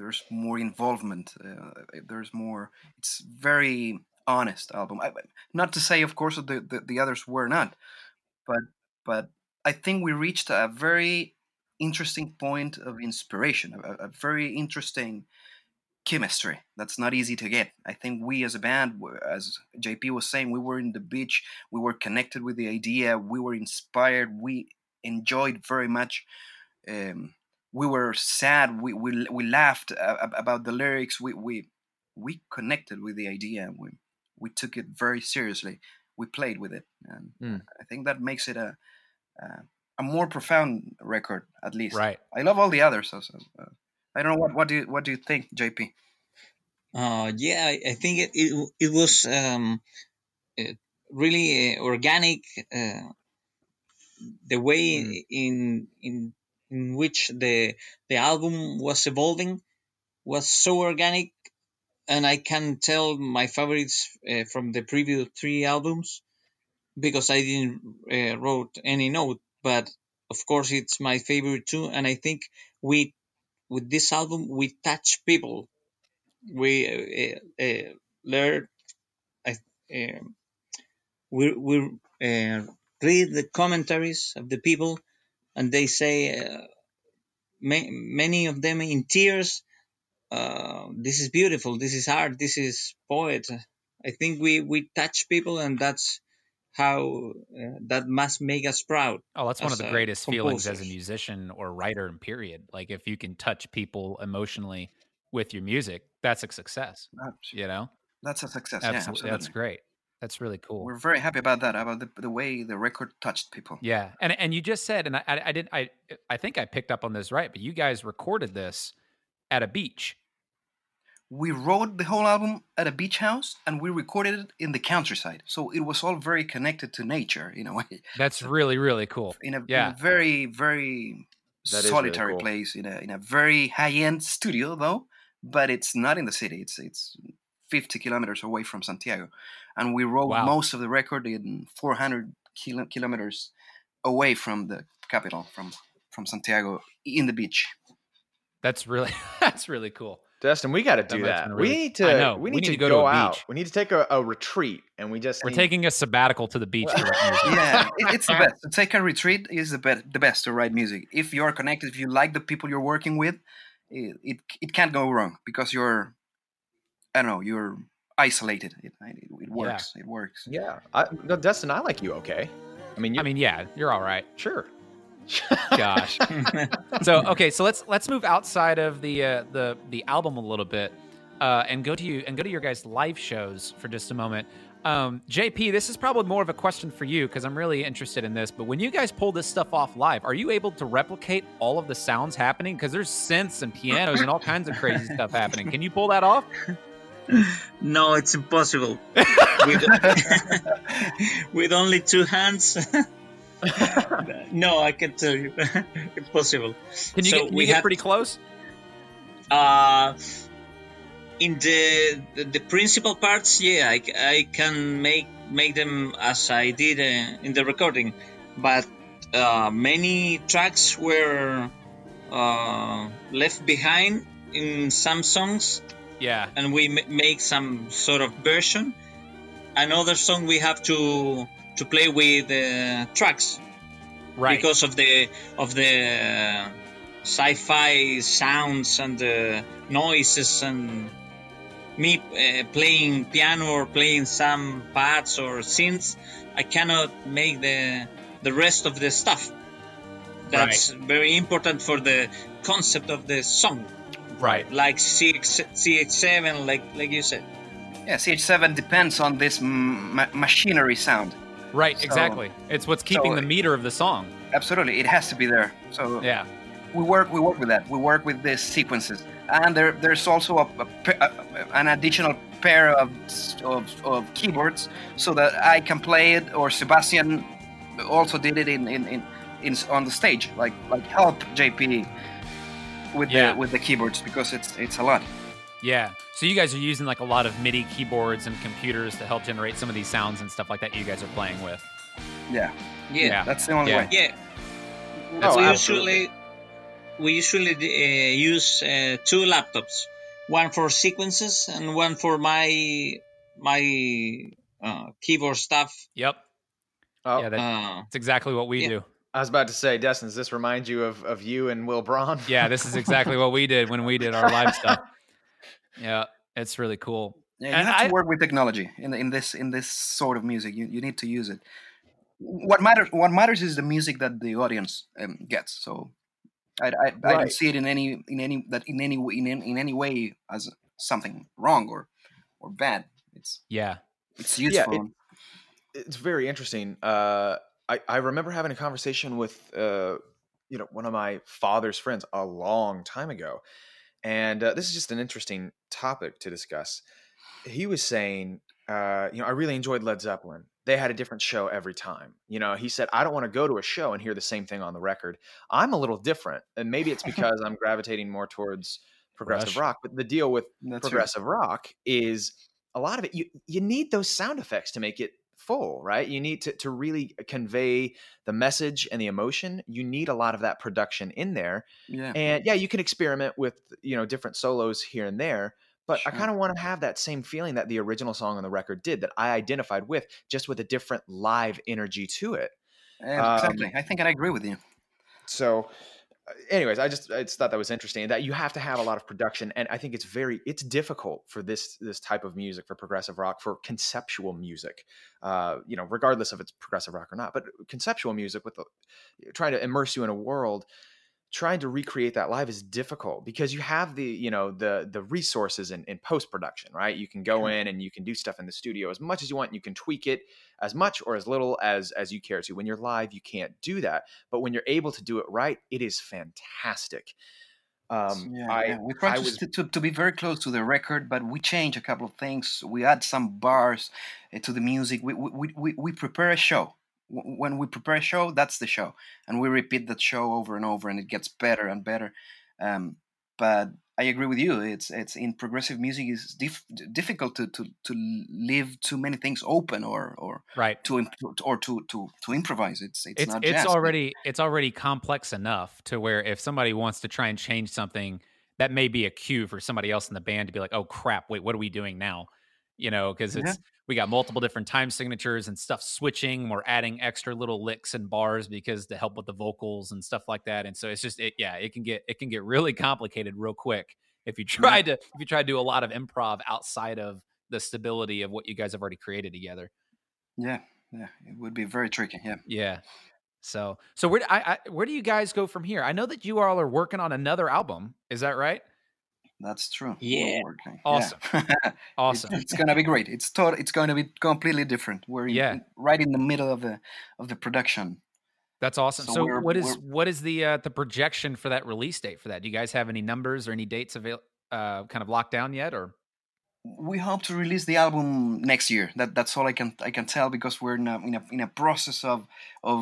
there's more involvement. Uh, there's more. It's very honest album. I, not to say, of course, the, the the others were not, but but I think we reached a very interesting point of inspiration. A, a very interesting chemistry that's not easy to get. I think we as a band, as JP was saying, we were in the beach. We were connected with the idea. We were inspired. We enjoyed very much. Um, we were sad. We we, we laughed uh, about the lyrics. We we we connected with the idea. We we took it very seriously. we played with it, and Mm. I think that makes it a, a a more profound record, at least. Right. I love all the others. So, so, uh, I don't know what what do you what do you think, JP? Uh, yeah, I, I think it it, it was um, uh, really uh, organic. Uh, the way Mm. in in in which the the album was evolving was so organic, and I can tell my favorites uh, from the previous three albums because I didn't uh, wrote any note, but of course it's my favorite too, and I think we with this album we touch people. We uh, uh, learn I, we we read the commentaries of the people and they say uh, ma- many of them in tears uh, this is beautiful this is art this is poet i think we we touch people and that's how uh, that must make us proud Oh, that's one of the greatest feelings as a musician or writer in period. Like if you can touch people emotionally with your music, that's a success. Abs- You know? That's a success. Absolutely. Yeah, absolutely. That's great. That's really cool. We're very happy about that, about the, the way the record touched people. Yeah, and and you just said, and I, I didn't, I I think I picked up on this right, but you guys recorded this at a beach. We wrote the whole album at a beach house and we recorded it in the countryside. So it was all very connected to nature in a way. That's really really cool. In a, in Yeah. a very, very That is really solitary cool. place, in a, in a very high end studio, though, but it's not in the city. It's, it's 50 kilometers away from Santiago. And we wrote Wow. most of the record in 400 kilo, kilometers away from the capital, from, from Santiago, in the beach. That's really that's really cool. Dustin, we got to do must that. have been we need to. I know. We We need, need to, to go go, to a out. beach. We need to take a, a retreat, and we just We're need- taking a sabbatical to the beach to music. yeah, it, it's the best. To take a retreat is the best. The best to write music. If you're connected, if you like the people you're working with, it it, it can't go wrong because you're, I don't know, you're isolated. It it, it works. It works. Yeah, I, no, Dustin, I like you. Okay, I mean, you I mean, yeah, you're all right. sure. Gosh. so okay, so let's let's move outside of the uh, the the album a little bit, uh, and go to you and go to your guys' live shows for just a moment. Um, JP, this is probably more of a question for you because I'm really interested in this. But when you guys pull this stuff off live, are you able to replicate all of the sounds happening? Because there's synths and pianos and all kinds of crazy stuff happening. Can you pull that off? No it's impossible. With, with only two hands. No i can tell you. Impossible. Can you So get, can we you get pretty close? uh in the the, the principal parts yeah I, I can make make them as i did uh, in the recording. But uh, many tracks were uh, left behind in some songs Yeah. and we m- make some sort of version. Another song we have to to play with uh, tracks. Right. because of the of the sci-fi sounds and the noises and me uh, playing piano or playing some pads or synths i cannot make the the rest of the stuff. That's very important for the concept of the song right. like CX, ch7 like like you said Yeah, CH7 depends on this m- ma- machinery sound. Right. So- Exactly. It's what's keeping so- the meter of the song. Absolutely, it has to be there. So Yeah. we work we work with that. We work with these sequences, and there there's also a, a a- an additional pair of, of of keyboards so that I can play it, or Sebastian also did it in in, in, in on the stage, like like help JP with Yeah. the with the keyboards because it's it's a lot. Yeah. So you guys are using like a lot of MIDI keyboards and computers to help generate some of these sounds and stuff like that you guys are playing with. Yeah, yeah Yeah. that's the only Yeah. way. yeah Oh, we absolutely. usually we usually uh, use uh, two laptops one for sequences and one for my my uh, keyboard stuff Yep. Oh, Yeah. That, uh, that's exactly what we yeah. do. I was about to say, Dustin, does this remind you of, of you and Will Braun? Yeah. This is exactly what we did when we did our live stuff. Yeah. It's really cool. Yeah, you And have to work with technology in in this in this sort of music. You, you need to use it. What matters what matters is the music that the audience um, gets. So I, I, I don't see it in any in any that in any in, an- in any way as something wrong or or bad. It's Yeah. it's Yeah, useful. it- it's very interesting. Uh, I I remember having a conversation with uh, you know one of my father's friends a long time ago, and uh, this is just an interesting topic to discuss. He was saying, uh, you know, I really enjoyed Led Zeppelin. They had a different show every time. You know, he said, I don't want to go to a show and hear the same thing on the record. I'm a little different, and maybe it's because I'm gravitating more towards progressive Rush. rock. But the deal with That's right. progressive rock is a lot of it you you need those sound effects to make it full right you need to, to really convey the message and the emotion you need a lot of that production in there Yeah. and yeah you can experiment with you know different solos here and there but i kind of want to have that same feeling that the original song on the record did that i identified with just with a different live energy to it Yeah, um, exactly. I think I agree with you. so uh, anyways i just i just thought that was interesting that you have to have a lot of production and i think it's very it's difficult for this this type of music for progressive rock for conceptual music uh you know regardless of it's progressive rock or not but conceptual music with the trying to immerse you in a world trying to recreate that live is difficult because you have the you know the the resources in, in post production right you can go in and you can do stuff in the studio as much as you want you can tweak it as much or as little as as you care to when you're live you can't do that but when you're able to do it right it is fantastic um yeah, i yeah. we try to, to, to be very close to the record, but we change a couple of things. We add some bars uh, to the music. We, we- we, we prepare a show. When we prepare a show, that's the show, and we repeat that show over and over, and it gets better and better. Um, but I agree with you. It's it's in progressive music is dif- difficult to, to, to leave too many things open or or Right. to imp- or to, to, to improvise. It's it's, It's not it's jazz. already it's already complex enough to where if somebody wants to try and change something, that may be a cue for somebody else in the band to be like, "Oh crap, wait, what are we doing now?" You know, because Yeah. We got multiple different time signatures and stuff switching. We're adding extra little licks and bars because to help with the vocals and stuff like that. And so it's just it, yeah, it can get it can get really complicated real quick if you try to if you try to do a lot of improv outside of the stability of what you guys have already created together. yeah yeah. It would be very tricky. Yeah. Yeah. So so where I, I where do you guys go from here? I know that you all are working on another album. Is that right? That's true. Yeah. Awesome. Yeah. Awesome. It's, it's gonna be great. It's tot- It's going to be completely different. We're Yeah. in- right in the middle of the of the production. That's awesome. So So, what is what is the uh, the projection for that release date for that? Do you guys have any numbers or any dates avail- uh, kind of locked down yet? Or We hope to release the album next year. That that's all I can I can tell because we're in a in a, in a process of of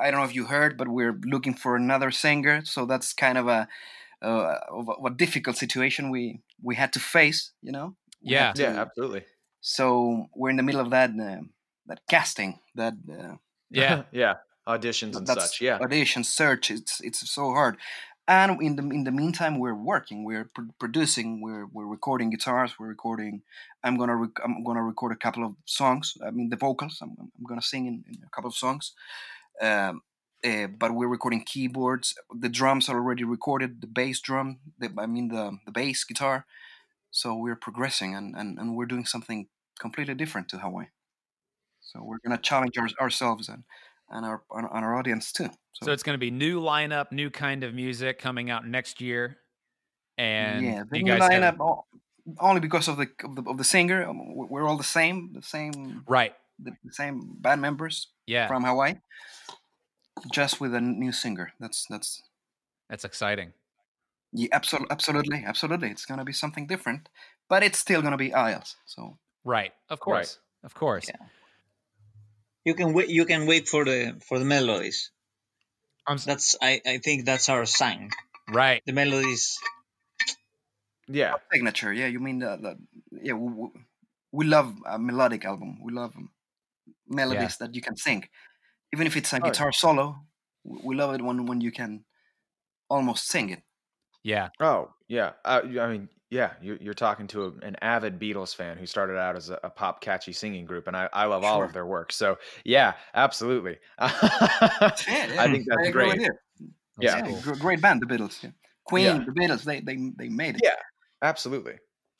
I don't know if you heard, but we're looking for another singer. So that's kind of a uh, of a, difficult situation we we had to face. You know. We Yeah. had yeah absolutely So we're in the middle of that uh, that casting that. Uh, yeah, yeah auditions and such yeah audition search it's it's so hard and in the in the meantime we're working we're pr- producing we're we're recording guitars we're recording i'm gonna rec- i'm gonna record a couple of songs i mean the vocals i'm, I'm gonna sing in, in a couple of songs um uh, but we're recording keyboards the drums are already recorded the bass drum the, i mean the the bass guitar so we're progressing and, and and we're doing something completely different to hawaii so we're gonna challenge our, ourselves and and our and our audience too so it's going to be new lineup, new kind of music coming out next year. And yeah, the you new guys lineup o- only because of the of the, of the singer. um, we- We're all the same, the same, right? the, the same band members Yeah, from Hawaii, just with a new singer. That's that's that's exciting. yeah, absolutely, absolutely, absolutely. It's gonna be something different, but it's still gonna be Aisles. So Right, of course, of course. Yeah. You can wait. You can wait for the for the melodies. I'm s- That's I, I think that's our sign. right. The melodies. yeah signature, yeah. You mean the, the yeah? We, we- we love a melodic album. We love melodies that you can sing, even if it's a Oh, guitar solo. We we love it when when you can almost sing it. Yeah, Oh yeah, uh, y- I mean, yeah, you're, you're talking to a, an avid Beatles fan who started out as a, a pop catchy singing group, and I, I love all of their work. So yeah, absolutely. I Yeah, think that's I great. you. that's Yeah. cool. great band, the Beatles. Yeah. Queen, Yeah. the Beatles, they they they made it. Yeah. Absolutely.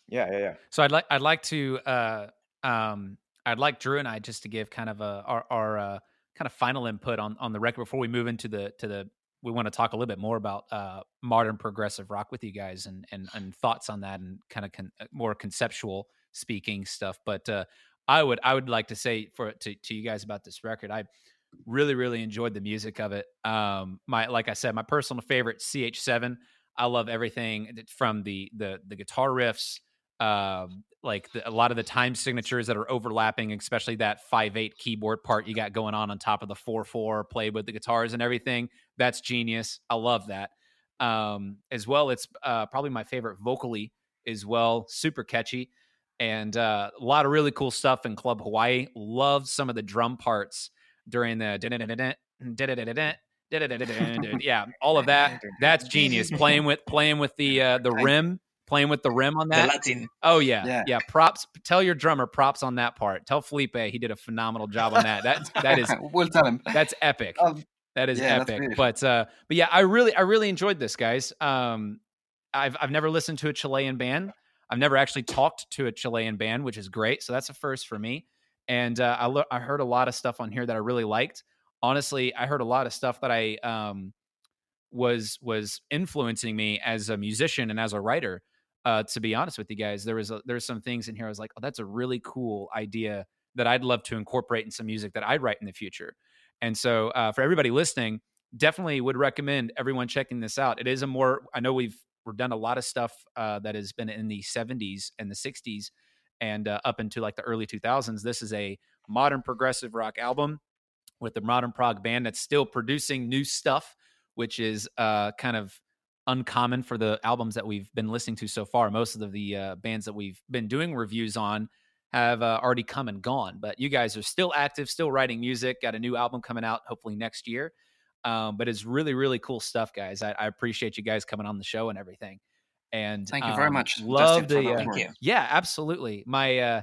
Yeah, yeah, yeah. So I'd like I'd like to uh um I'd like Drew and I just to give kind of a our our uh, kind of final input on on the record before we move into the to the we want to talk a little bit more about uh modern progressive rock with you guys and and and thoughts on that and kind of con- uh, more conceptual speaking stuff but uh I would I would like to say for to to you guys about this record. I really really enjoyed the music of it. Um, my like I said, my personal favorite CH7. I love everything from the the the guitar riffs, um, like the, a lot of the time signatures that are overlapping, especially that five eight keyboard part you got going on on top of the four four played with the guitars and everything. That's genius. I love that. Um, as well, it's uh, probably my favorite vocally as well. Super catchy and uh, a lot of really cool stuff in Club Hawaii. Love some of the drum parts during the yeah, all of that. That's genius. Playing with playing with the uh, the rim, playing with the rim on that. Latin. Oh yeah, Yeah. yeah, Props. Tell your drummer props on that part. Tell Felipe he did a phenomenal job on that. That that is we'll tell him. that's epic. Um, That is Yeah, epic. But uh but yeah, I really I really enjoyed this, guys. Um I've I've never listened to a Chilean band. I've never actually talked to a Chilean band, which is great. So that's a first for me. And uh, I lo- I heard a lot of stuff on here that I really liked. Honestly, I heard a lot of stuff that I um was was influencing me as a musician and as a writer. Uh, to be honest with you guys, there was there's some things in here I was like, oh, that's a really cool idea that I'd love to incorporate in some music that I'd write in the future. And so, uh, for everybody listening, definitely would recommend everyone checking this out. It is a more, I know we've we've done a lot of stuff uh, that has been in the 70s and the 60s and uh, up into like the early 2000s. This is a modern progressive rock album with a modern prog band that's still producing new stuff, which is uh, kind of uncommon for the albums that we've been listening to so far. Most of the uh, bands that we've been doing reviews on have uh, already come and gone, but you guys are still active, still writing music. Got a new album coming out hopefully next year. Um, but it's really, really cool stuff, guys. I, I appreciate you guys coming on the show and everything. And Thank you very um, much. Love the uh, Thank you. yeah, absolutely. My uh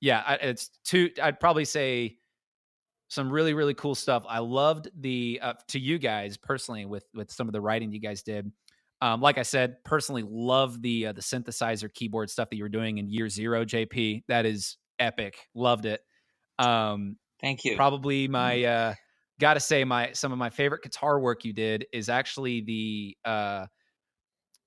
yeah, I- it's two I'd probably say some really really cool stuff. I loved the uh, to you guys personally with with some of the writing you guys did. Um like I said, personally love the uh, the synthesizer keyboard stuff that you were doing in year 0 JP. That is epic. Loved it. Um Thank you. probably my uh gotta say my some of my favorite guitar work you did is actually the uh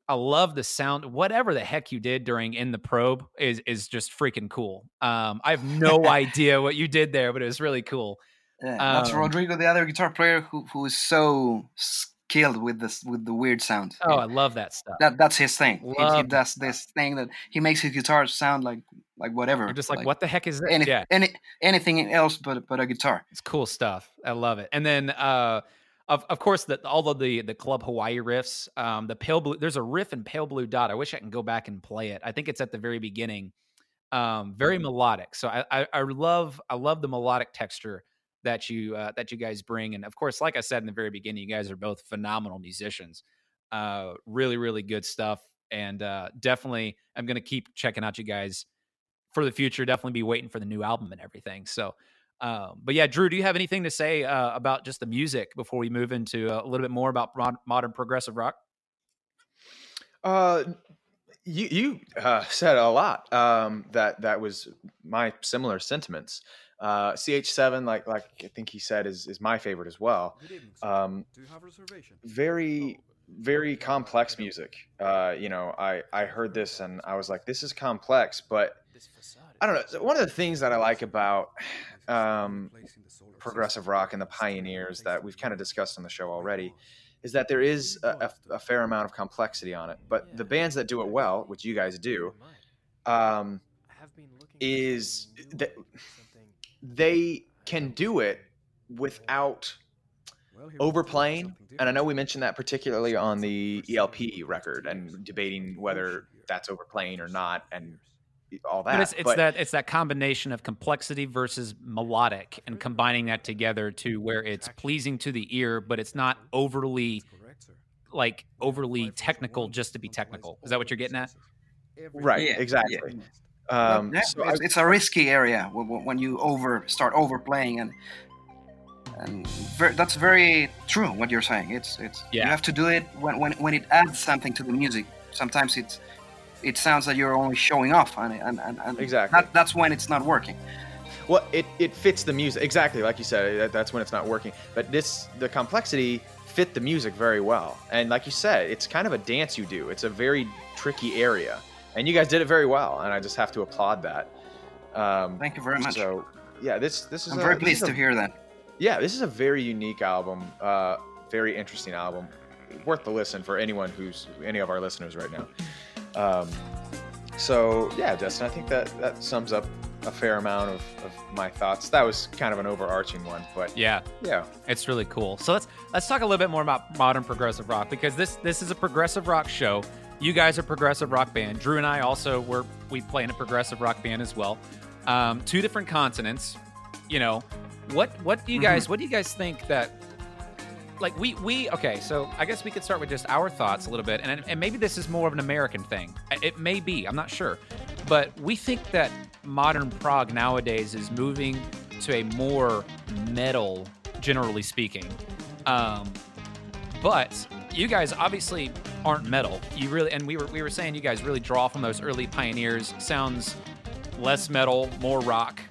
I love the sound. Whatever the heck you did during in the probe is is just freaking cool. Um, I have no idea what you did there, but it was really cool. Yeah, that's Um, Rodrigo, the other guitar player, who who is so skilled with this with the weird sound. Oh, I love that stuff. that that's his thing. He- He, does this thing that he makes his guitar sound like like whatever. You're just like, what the heck is that? Any, yeah, any anything else but but a guitar. it's cool stuff. I love it. And then, uh, of of course, the, all of the the Club Hawaii riffs. Um, the pale blue. There's a riff in Pale Blue Dot. I wish I can go back and play it. I think it's at the very beginning. Um, very melodic. So I, I I love I love the melodic texture that you uh, that you guys bring. And of course, like I said in the very beginning, you guys are both phenomenal musicians. Uh, really really good stuff. And uh, definitely, I'm gonna keep checking out you guys for the future. Definitely be waiting for the new album and everything. So. Um, but yeah, Drew, do you have anything to say uh, about just the music before we move into uh, a little bit more about mod- modern progressive rock? Uh, you you uh, said a lot. Um, that that was my similar sentiments. Uh, CH7, like like I think he said, is is my favorite as well. Good evening, sir. Um, Do you have a reservation? very Oh, very complex music. Uh, you know, I I heard this and I was like, this is complex, but I don't know. One of the things that I like about um, replacing the solar progressive rock and the pioneers that we've kind of discussed on the show already is that there is a, a, a fair amount of complexity on it. But the bands that do it well, which you guys do, um, is that they can do it without overplaying. And I know we mentioned that particularly on the ELP record and debating whether that's overplaying or not and all that. But it's, it's But- that it's that combination of complexity versus melodic and combining that together to where it's pleasing to the ear, but it's not overly like overly technical just to be technical. Is that what you're getting at? Right, Yeah, exactly. Well, Um, yeah, so I- it's, it's a risky area when, you over start overplaying and and ver- that's very true what you're saying. It's it's Yeah. you have to do it when, when when it adds something to the music. Sometimes it's it sounds that you're only showing off and and, and, and Exactly. that, that's when it's not working. Well, it, it fits the music exactly like you said. That, that's when it's not working. But this the complexity fit the music very well. And like you said, it's kind of a dance you do. It's a very tricky area, and you guys did it very well. And I just have to applaud that. Um, Thank you very much. So yeah, this this is. I'm a, very pleased a- to hear that. Yeah, this is a very unique album. Uh, very interesting album. Worth the listen for anyone who's any of our listeners right now. Um, so yeah, Justin, I think that that sums up a fair amount of, of my thoughts. That was kind of an overarching one, but Yeah, yeah, it's really cool. So let's let's talk a little bit more about modern progressive rock because this this is a progressive rock show. You guys are progressive rock band. Drew and I also were we play in a progressive rock band as well. Um, two different continents. You know, what what do you guys what do you guys think that like we we okay so i guess we could start with just our thoughts a little bit and, and maybe this is more of an american thing it may be i'm not sure but we think that modern prog nowadays is moving to a more metal generally speaking um, but you guys obviously aren't metal you really and we were we were saying you guys really draw from those early pioneers sounds less metal more rock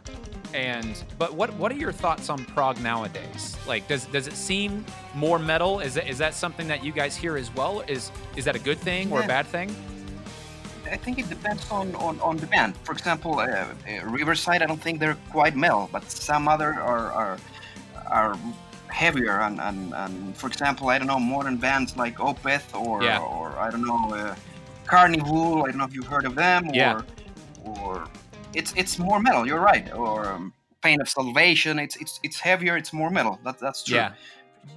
and but what what are your thoughts on prog nowadays? Like, does does it seem more metal? Is that is that something that you guys hear as well? Is is that a good thing or a bad thing? I think it depends on, on, on the band. For example, uh, uh, Riverside, I don't think they're quite metal, but some other are are, are heavier. And, and, and for example, I don't know, modern bands like Opeth or Yeah. or I don't know, uh, Karnivool. I don't know if you've heard of them. Or, Yeah. Or it's it's more metal. You're right. Or um, Pain of Salvation. It's it's it's heavier. It's more metal. That, that's true. Yeah,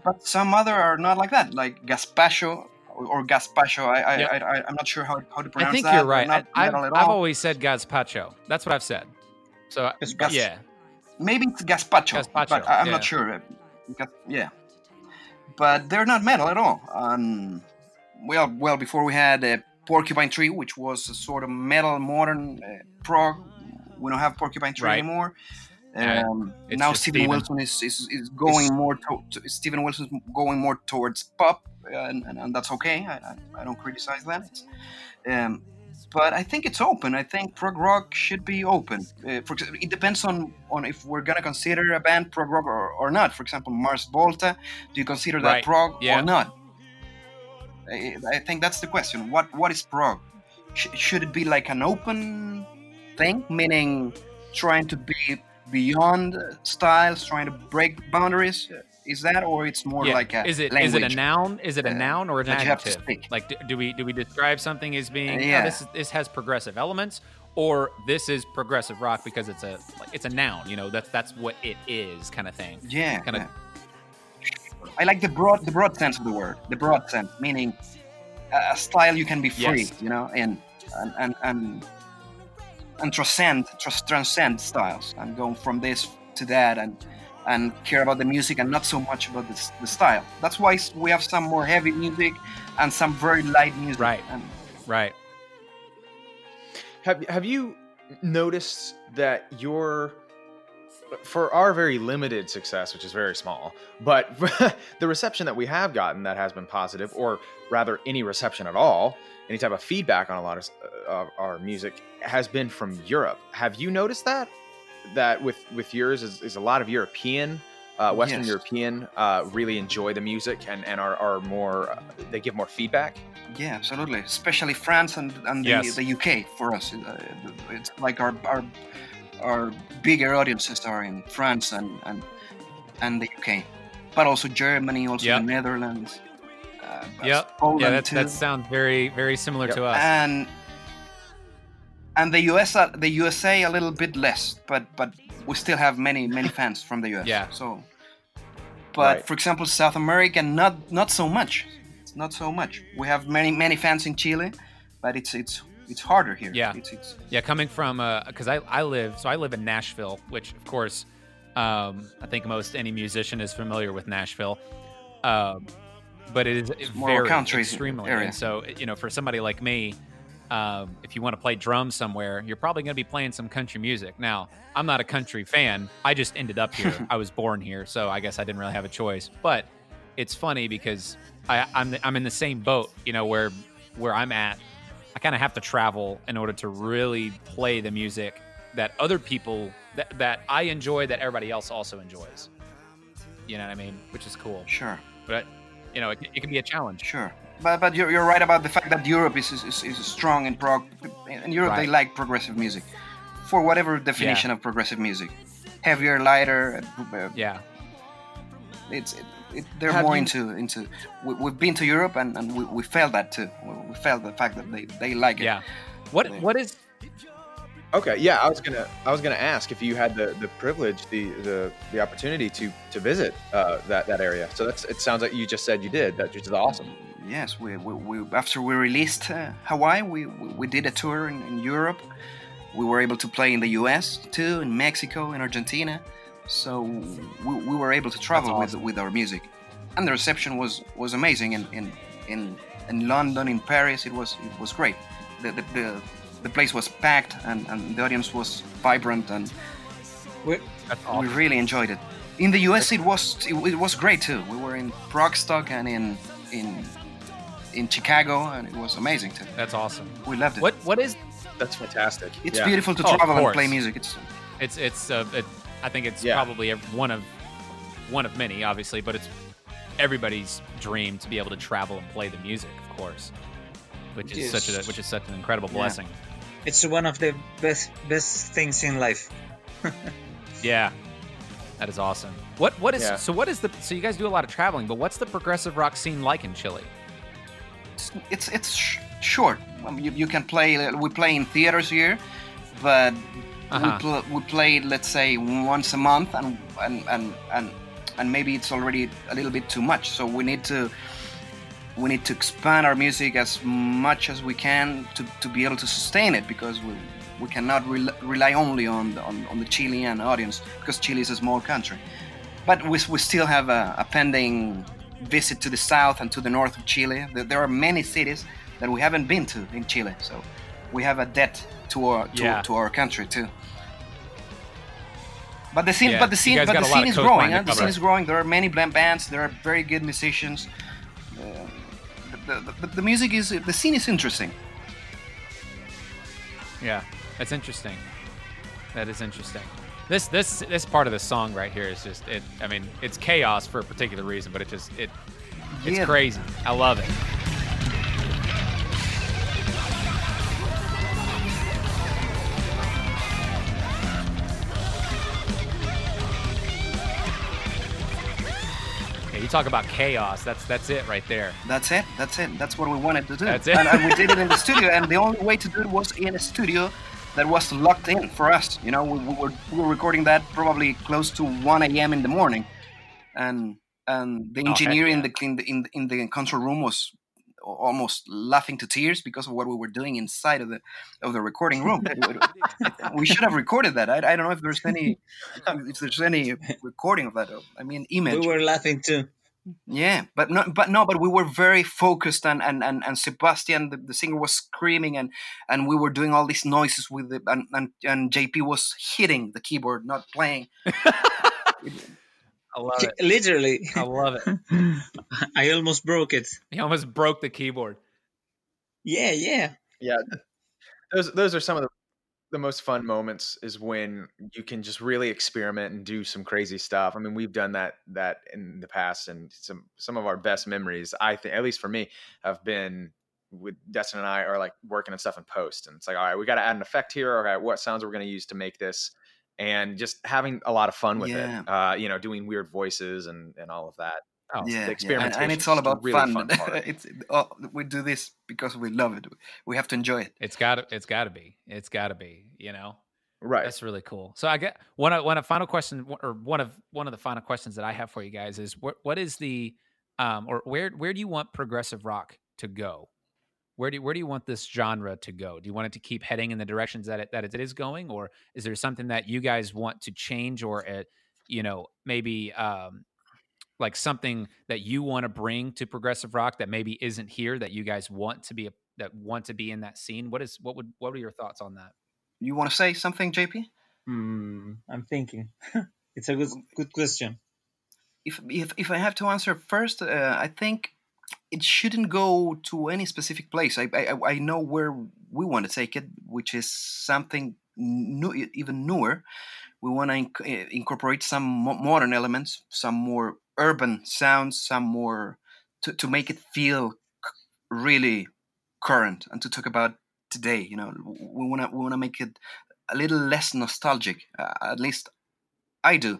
But some other are not like that, like Gaspacho or, or Gaspacho. I, I, Yeah. I, I I'm not sure how, how to I pronounce think that. you're They're right. I, Not I've, metal at I've always said Gaspacho That's what I've said. So gas- yeah, Maybe it's Gaspacho, Gazpacho, but I- I'm yeah. not sure. Uh, Yeah, but they're not metal at all. Um, well, well, before we had uh, Porcupine Tree, which was a sort of metal modern uh, prog. We don't have Porcupine Tree Right. anymore. Um, it's now Stephen Steven. Wilson is, is, is going more to, to Steven Wilson's going more towards pop, uh, and, and, and that's okay. I, I, I don't criticize that. It's, um, but I think it's open. I think prog rock should be open. Uh, for ex- it depends on on if we're gonna consider a band prog rock or, or not. For example, Mars Volta, do you consider that Right. prog Yeah. or not? I, I think that's the question. What what is prog? Sh- should it be like an open thing, meaning trying to be beyond styles, trying to break boundaries? Is that, or it's more yeah. like a is it language? is it a noun? Is it a uh, noun or an that you have to adjective? Like, do, do we do we describe something as being Uh, oh, yeah. this is, this has progressive elements, or this is progressive rock because it's a like it's a noun? You know, that's that's what it is, kind of thing. Yeah, Kinda- yeah. I like the broad the broad sense of the word. The broad sense, meaning a style you can be free, Yes. you know, and and and and, and transcend trans- transcend styles and going from this to that and and care about the music and not so much about the, the style. That's why we have some more heavy music and some very light music. Right. And Right. Have Have you noticed that your for our very limited success, which is very small, but the reception that we have gotten that has been positive, or rather any reception at all, any type of feedback on a lot of uh, of our music has been from Europe. Have you noticed that? That with with yours is, is a lot of European, uh, Western Yes. European, uh, really enjoy the music and and are, are more uh, they give more feedback. Yeah, absolutely. Especially France and, and the, Yes. the UK for us. Uh, It's like our, our our bigger audiences are in France and and, and the UK, but also Germany, also Yep. the Netherlands. Uh, Yep. Poland Yeah, that that sounds very very similar Yep. to us. and and the US uh, the USA a little bit less, but but we still have many many fans from the US. Yeah. So, but Right. for example, South America, not not so much. Not so much. We have many many fans in Chile, but it's it's it's harder here. Yeah. It's it's Yeah, coming from because I I live so I live in Nashville, which of course um, I think most any musician is familiar with Nashville, um, but it is more very country extremely. area. And so you know, for somebody like me, um, if you want to play drums somewhere, you're probably going to be playing some country music. Now, I'm not a country fan. I just ended up here. I was born here, so I guess I didn't really have a choice. But it's funny because I, I'm I'm in the same boat. You know, where where I'm at, I kind of have to travel in order to really play the music that other people that, that I enjoy that everybody else also enjoys. You know what I mean? Which is cool. sure. But you know, it, it can be a challenge. Sure. But, but you're, you're right about the fact that Europe is, is, is strong in prog. In Europe, they like progressive music. for whatever definition of progressive music. Heavier, lighter. Uh, Yeah. it's it, it, they're Have more you- into into. We, we've been to Europe and, and we, we felt that too. We, we felt the fact that they, they like it. Yeah. What what is Okay, yeah, I was gonna I was gonna ask if you had the, the privilege, the, the the opportunity to to visit uh, that that area. So that's it sounds like you just said you did, that which is awesome. Yes, we, we, we after we released uh, Hawaii, we, we, we did a tour in, in Europe. We were able to play in the U.S. too, in Mexico, in Argentina. So we, we were able to travel awesome. with with our music, and the reception was was amazing. In in in, in London, in Paris, it was it was great. The the, the, the place was packed, and, and the audience was vibrant, and We're, we really enjoyed it. In the U.S., it was it, it was great too. We were in Prague, Stock, and in in in Chicago, and it was amazing too. That's awesome. We loved it. What what is That's fantastic. It's Yeah. beautiful to Oh, travel and play music. It's it's it's uh it, I think it's Yeah. probably one of one of many obviously, but it's everybody's dream to be able to travel and play the music, of course. Which is such a which is such an incredible Yeah. blessing. it's one of the best best things in life. Yeah. That is awesome. What what is Yeah. so what is the so you guys do a lot of traveling, but what's the progressive rock scene like in Chile? It's it's, it's sh- short. Mean, you, you can play. We play in theaters here, but Uh-huh. we, pl- we play let's say once a month, and and and and and maybe it's already a little bit too much. So we need to we need to expand our music as much as we can to, to be able to sustain it because we we cannot rel- rely only on the, on, on the Chilean audience because Chile is a small country. But we, we still have a, a pending visit to the south and to the north of Chile. There, are many cities that we haven't been to in Chile, so we have a debt to our to, Yeah. to our country too. But the scene, Yeah, but the scene, but the scene is growing. huh? The scene is growing. There are many bands. There are very good musicians. Uh, the, the, the music is the scene is interesting. Yeah. That's interesting. That is interesting. This this this part of the song right here is just it I mean, it's chaos for a particular reason, but it just it it's Yeah. crazy. I love it. You talk about chaos. That's that's it right there. That's it. That's it. That's what we wanted to do. That's it. And, and we did it in the studio. And the only way to do it was in a studio that was locked in for us. You know, we, we were we were recording that probably close to 1 a.m. in the morning, and and the Oh, heck engineer in the in the in, the- in the control room was almost laughing to tears because of what we were doing inside of the of the recording room. we should have recorded that. I, I don't know if there's any if there's any recording of that. I mean, image. We were laughing too. Yeah, but no, but no, but we were very focused, and and and, and Sebastian, the, the singer, was screaming, and and we were doing all these noises with the and and, and JP was hitting the keyboard, not playing. I love it. Literally, I love it. I almost broke it. He almost broke the keyboard. Yeah, yeah. Yeah, those those are some of the the most fun moments is when you can just really experiment and do some crazy stuff. I mean, we've done that that in the past, and some some of our best memories, I think, at least for me, have been with Destin and I are like working on stuff in post, and it's like, all right, we got to add an effect here. Okay, what sounds we're going to use to make this? And just having a lot of fun with Yeah. it. Uh, you know, doing weird voices and and all of that. Oh, yeah, the yeah. And, and it's all about really fun. fun it's oh, we do this because we love it. We have to enjoy it. It's got to it's got to be. It's got to be, you know. Right. That's really cool. So I get one of one of final question or one of one of the final questions that I have for you guys is what what is the um or where where do you want progressive rock to go? Where do where do you want this genre to go? Do you want it to keep heading in the directions that it that it is going, or is there something that you guys want to change, or uh, you know maybe um like something that you want to bring to progressive rock that maybe isn't here that you guys want to be a, that want to be in that scene? What is what would what are your thoughts on that? You want to say something, JP? Hmm, I'm thinking. it's a good good question. if if if I have to answer first, uh, I think it shouldn't go to any specific place. I I, I know where we want to take it, which is something new, even newer. We want to inc- incorporate some mo- modern elements, some more urban sounds, some more to, to make it feel really current and to talk about today. You know, we want to we want to make it a little less nostalgic. Uh, at least I do.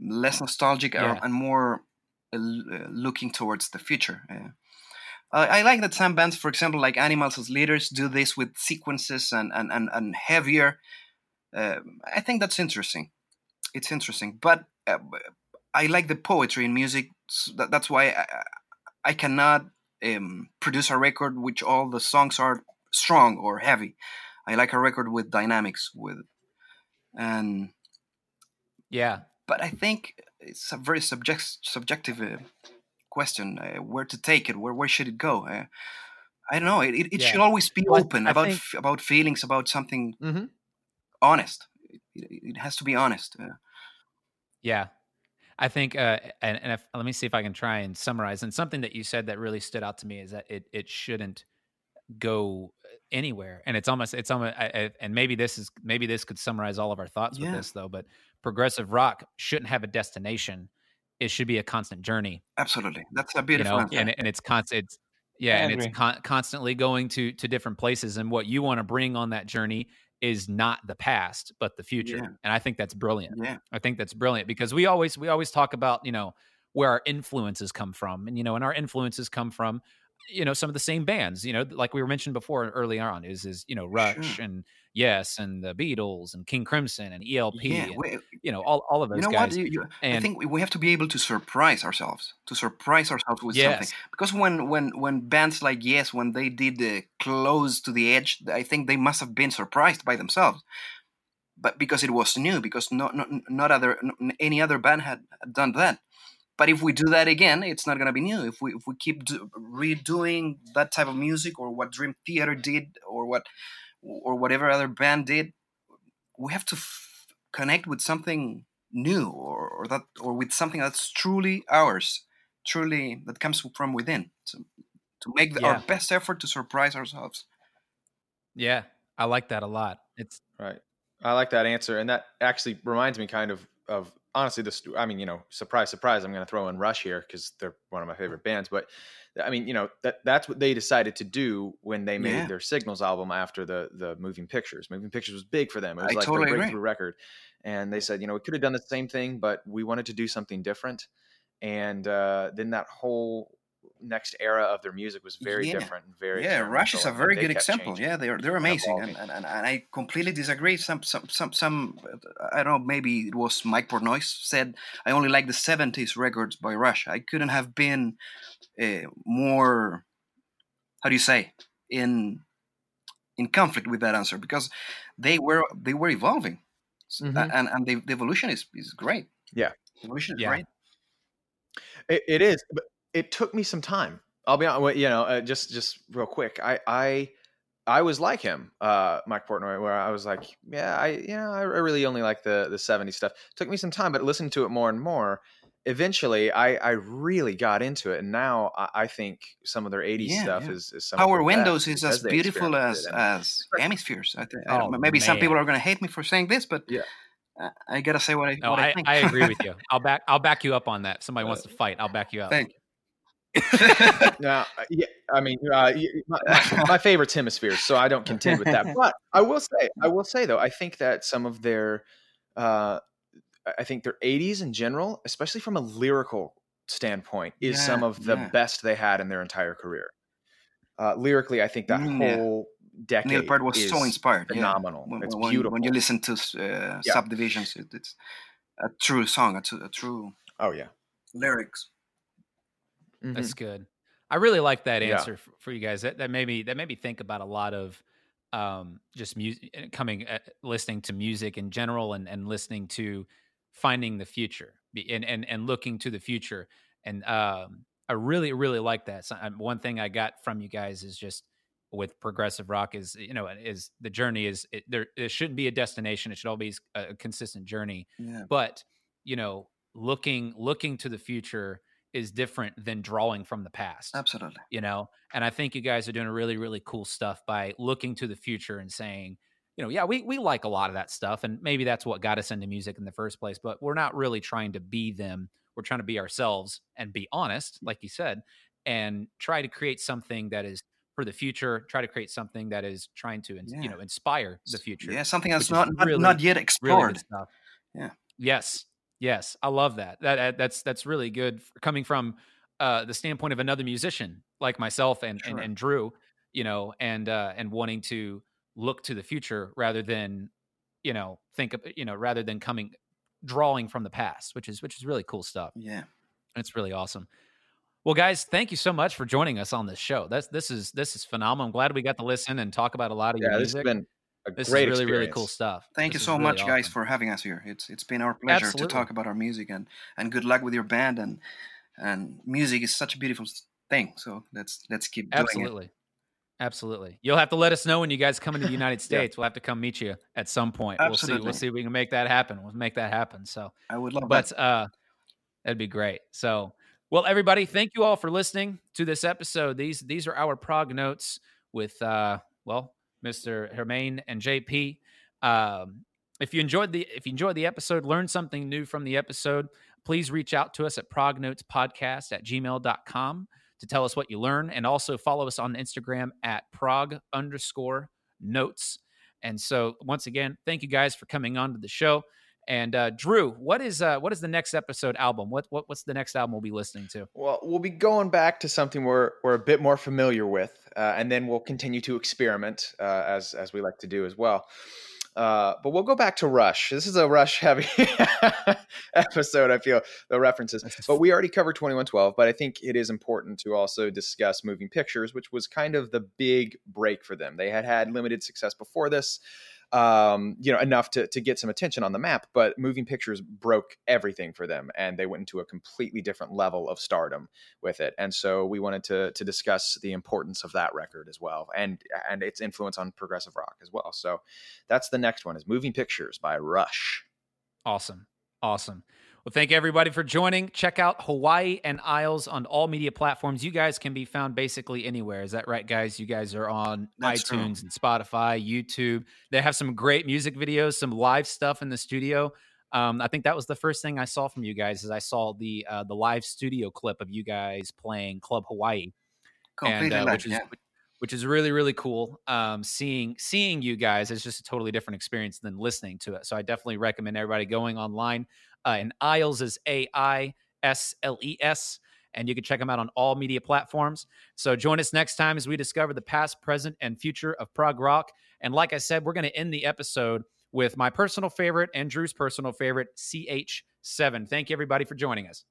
Less nostalgic Yeah. and more uh, uh, looking towards the future. Uh, I I like that some bands, for example, like Animals as Leaders, do this with sequences and and and, and heavier. Uh, I think that's interesting. It's interesting, but uh, I like the poetry in music. s- that- That's why I, I cannot um, produce a record which all the songs are strong or heavy. I like a record with dynamics, with and Yeah. but I think it's a very subject subjective uh, question. Uh, where to take it? Where where should it go? Uh, I don't know. It, it, it Yeah. should always be Well, open I about think- f- about feelings, about something Mm-hmm. honest. It, it, it has to be honest. Uh, Yeah. I think, uh, and, and if, let me see if I can try and summarize. And something that you said that really stood out to me is that it, it shouldn't go anywhere. And it's almost, it's almost, I, I, and maybe this is, maybe this could summarize all of our thoughts Yeah. with this though, but progressive rock shouldn't have a destination. It should be a constant journey, absolutely, that's a you beautiful know, answer. and, and it's constant, it's, yeah, I and agree. it's con- constantly going to to different places, and what you want to bring on that journey is not the past, but the future. Yeah. And I think that's brilliant. yeah, I think that's brilliant because we always we always talk about you know where our influences come from, and you know, and our influences come from you know some of the same bands. You know, like we were mentioned before early on is is you know Rush Sure. and Yes and the Beatles and King Crimson and ELP yeah. and we- you know all all of those you know guys. what? You, you, I think we- have to be able to surprise ourselves, to surprise ourselves with something. Because when when when bands like Yes, when they did the close to the edge, I think they must have been surprised by themselves. But because it was new, because not not, not other any other band had done that. But if we do that again, it's not gonna be new. If we if we keep do, redoing that type of music, or what Dream Theater did, or what or whatever other band did, we have to f- connect with something new, or, or that or with something that's truly ours, truly that comes from within. So, to make the, Yeah. our best effort to surprise ourselves. yeah, I like that a lot. It's Right. I like that answer, and that actually reminds me kind of of honestly this. I mean, you know, surprise, surprise. I'm going to throw in Rush here because they're one of my favorite bands. But I mean, you know, that that's what they decided to do when they made Yeah. their Signals album after the the Moving Pictures. Moving Pictures was big for them. It was I like totally their agree. breakthrough record, and they said, you know, we could have done the same thing, but we wanted to do something different. And uh, then that whole next era of their music was very Yeah. different and very yeah, Rush is a very good example. changing. Yeah, they're they're amazing, and, and, and, and I completely disagree. Some some some some I don't know. Maybe it was Mike Portnoy said I only like the '70s records by Rush. I couldn't have been uh, more. How do you say in in conflict with that answer because they were they were evolving, S- Mhm. and and the, the evolution is is great. Yeah. evolution is Yeah. great. It, it is, but it took me some time. I'll be honest. You know, uh, just just real quick. I I I was like him, uh, Mike Portnoy, where I was like, yeah, I you know, I, I really only like the the '70s stuff. took me some time, but listening to it more and more, eventually, I I really got into it, and now I, I think some of their '80s Yeah, stuff yeah. is, is some of Power the Windows is as beautiful as experimented and- as hemispheres. I think. I don't- Oh, maybe some people are going to hate me for saying this, but Yeah. I, I gotta say what I no, what I, I, think. I agree with you. I'll back I'll back you up on that. If somebody wants to fight, I'll back you up. Thank you. No, uh, yeah, I mean, uh, my, my, my favorite's hemispheres, so I don't contend with that. But I will say, I will say though, I think that some of their, uh, I- think their '80s in general, especially from a lyrical standpoint, is some of the yeah. best they had in their entire career. Uh, lyrically, I think that yeah. whole decade Neil Peart was so inspired. yeah. phenomenal. When, it's when, beautiful. when you listen to uh, Yeah. subdivisions, it, it's a true song, a, a true oh yeah, lyrics. Mhm. That's good. I really like that Yeah. answer for, for you guys. That, that made me that made me think about a lot of um, just music, coming, uh, listening to music in general, and and listening to finding the future and and and looking to the future. And um, I really really like that. So, um, one thing I got from you guys is just with progressive rock is you know is the journey is it, there. There shouldn't be a destination. It should always be a consistent journey Yeah. but you know looking looking to the future is different than drawing from the past Absolutely. you know and i think you guys are doing really really cool stuff by looking to the future and saying you know yeah we, we like a lot of that stuff and maybe that's what got us into music in the first place but we're not really trying to be them we're trying to be ourselves and be honest mm. like you said and try to create something that is for the future. Try to create something that is trying to, Yeah. you know, inspire the future. Yeah, something that's not not, really, not yet explored. stuff. Yeah. Yes. Yes. I love that. That that- that's that's really good coming from uh, the standpoint of another musician like myself and and, Sure. and Drew, you know, and uh, and wanting to look to the future rather than, you know, think of you know rather than coming drawing from the past, which is which is really cool stuff. Yeah. It's really awesome. Well, guys, thank you so much for joining us on this show. That's this is this is phenomenal. I'm glad we got to listen and talk about a lot of Yeah, your this has music. been a this great is really really cool stuff. Thank This you is so really much, guys, awesome. for having us here. It's it's been our pleasure Absolutely. to talk about our music and and good luck with your band and and music is such a beautiful thing. So let's let's keep doing it. Absolutely. Absolutely. You'll have to let us know when you guys come into the United Yeah. States. We'll have to come meet you at some point. We'll see. Absolutely. We'll see if we can make that happen. We'll make that happen. So, I would love but that. uh that'd be great. So, well, everybody, thank you all for listening to this episode. These these are our prog notes with uh well, Mr. Germain and JP. Um if you enjoyed the if you enjoyed the episode, learned something new from the episode, please reach out to us at prognotespodcast at gmail.com to tell us what you learn and also follow us on Instagram at prog underscore notes. And so once again, thank you guys for coming on to the show. And uh, Drew, what is uh, what is the next episode album? What, what what's the next album we'll be listening to? Well, we'll be going back to something we're we're a bit more familiar with, uh, and then we'll continue to experiment uh, as as we like to do as well. Uh, but we'll go back to Rush. This is a Rush heavy episode. I feel the references, but we already covered twenty one twelve. But I think it is important to also discuss Moving Pictures, which was kind of the big break for them. They had had limited success before this um, you know, enough to, to get some attention on the map, but moving pictures broke everything for them and they went into a completely different level of stardom with it. And so we wanted to, to discuss the importance of that record as well and, and its influence on progressive rock as well. So that's the next one is moving pictures by Rush. Awesome. Awesome. Well, thank everybody for joining. Check out Hawaii and Aisles on all media platforms. You guys can be found basically anywhere. Is that right, guys? You guys are on That's true. iTunes and Spotify, YouTube. They have some great music videos, some live stuff in the studio. Um, I think that was the first thing I saw from you guys. Is I saw the uh, the live studio clip of you guys playing Club Hawaii and uh, which is yeah. Which is really really cool. Um, seeing seeing you guys is just a totally different experience than listening to it. So I definitely recommend everybody going online. Uh, and Aisles is A I S L E S, and you can check them out on all media platforms. So join us next time as we discover the past, present, and future of prog rock. And like I said, we're going to end the episode with my personal favorite and Drew's personal favorite, CH7. Thank you everybody for joining us.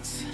Soul.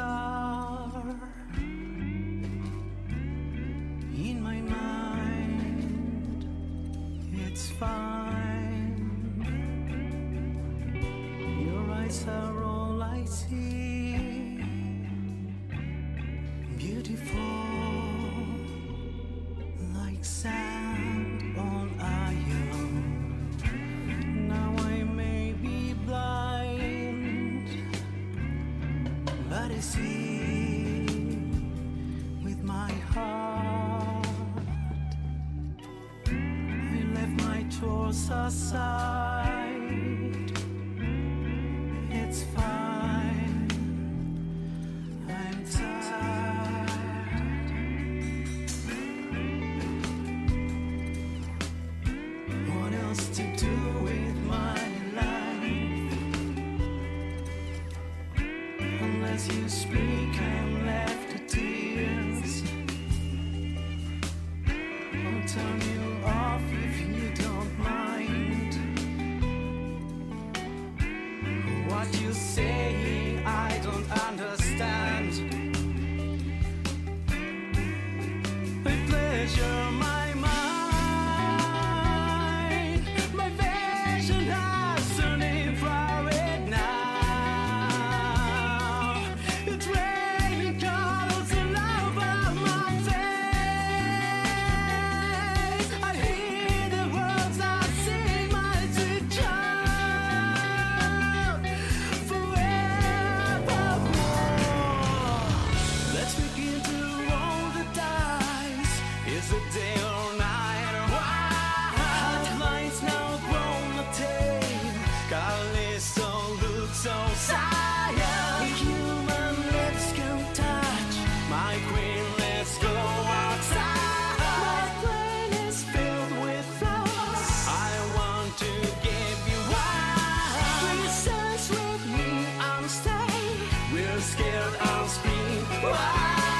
That I'll scream.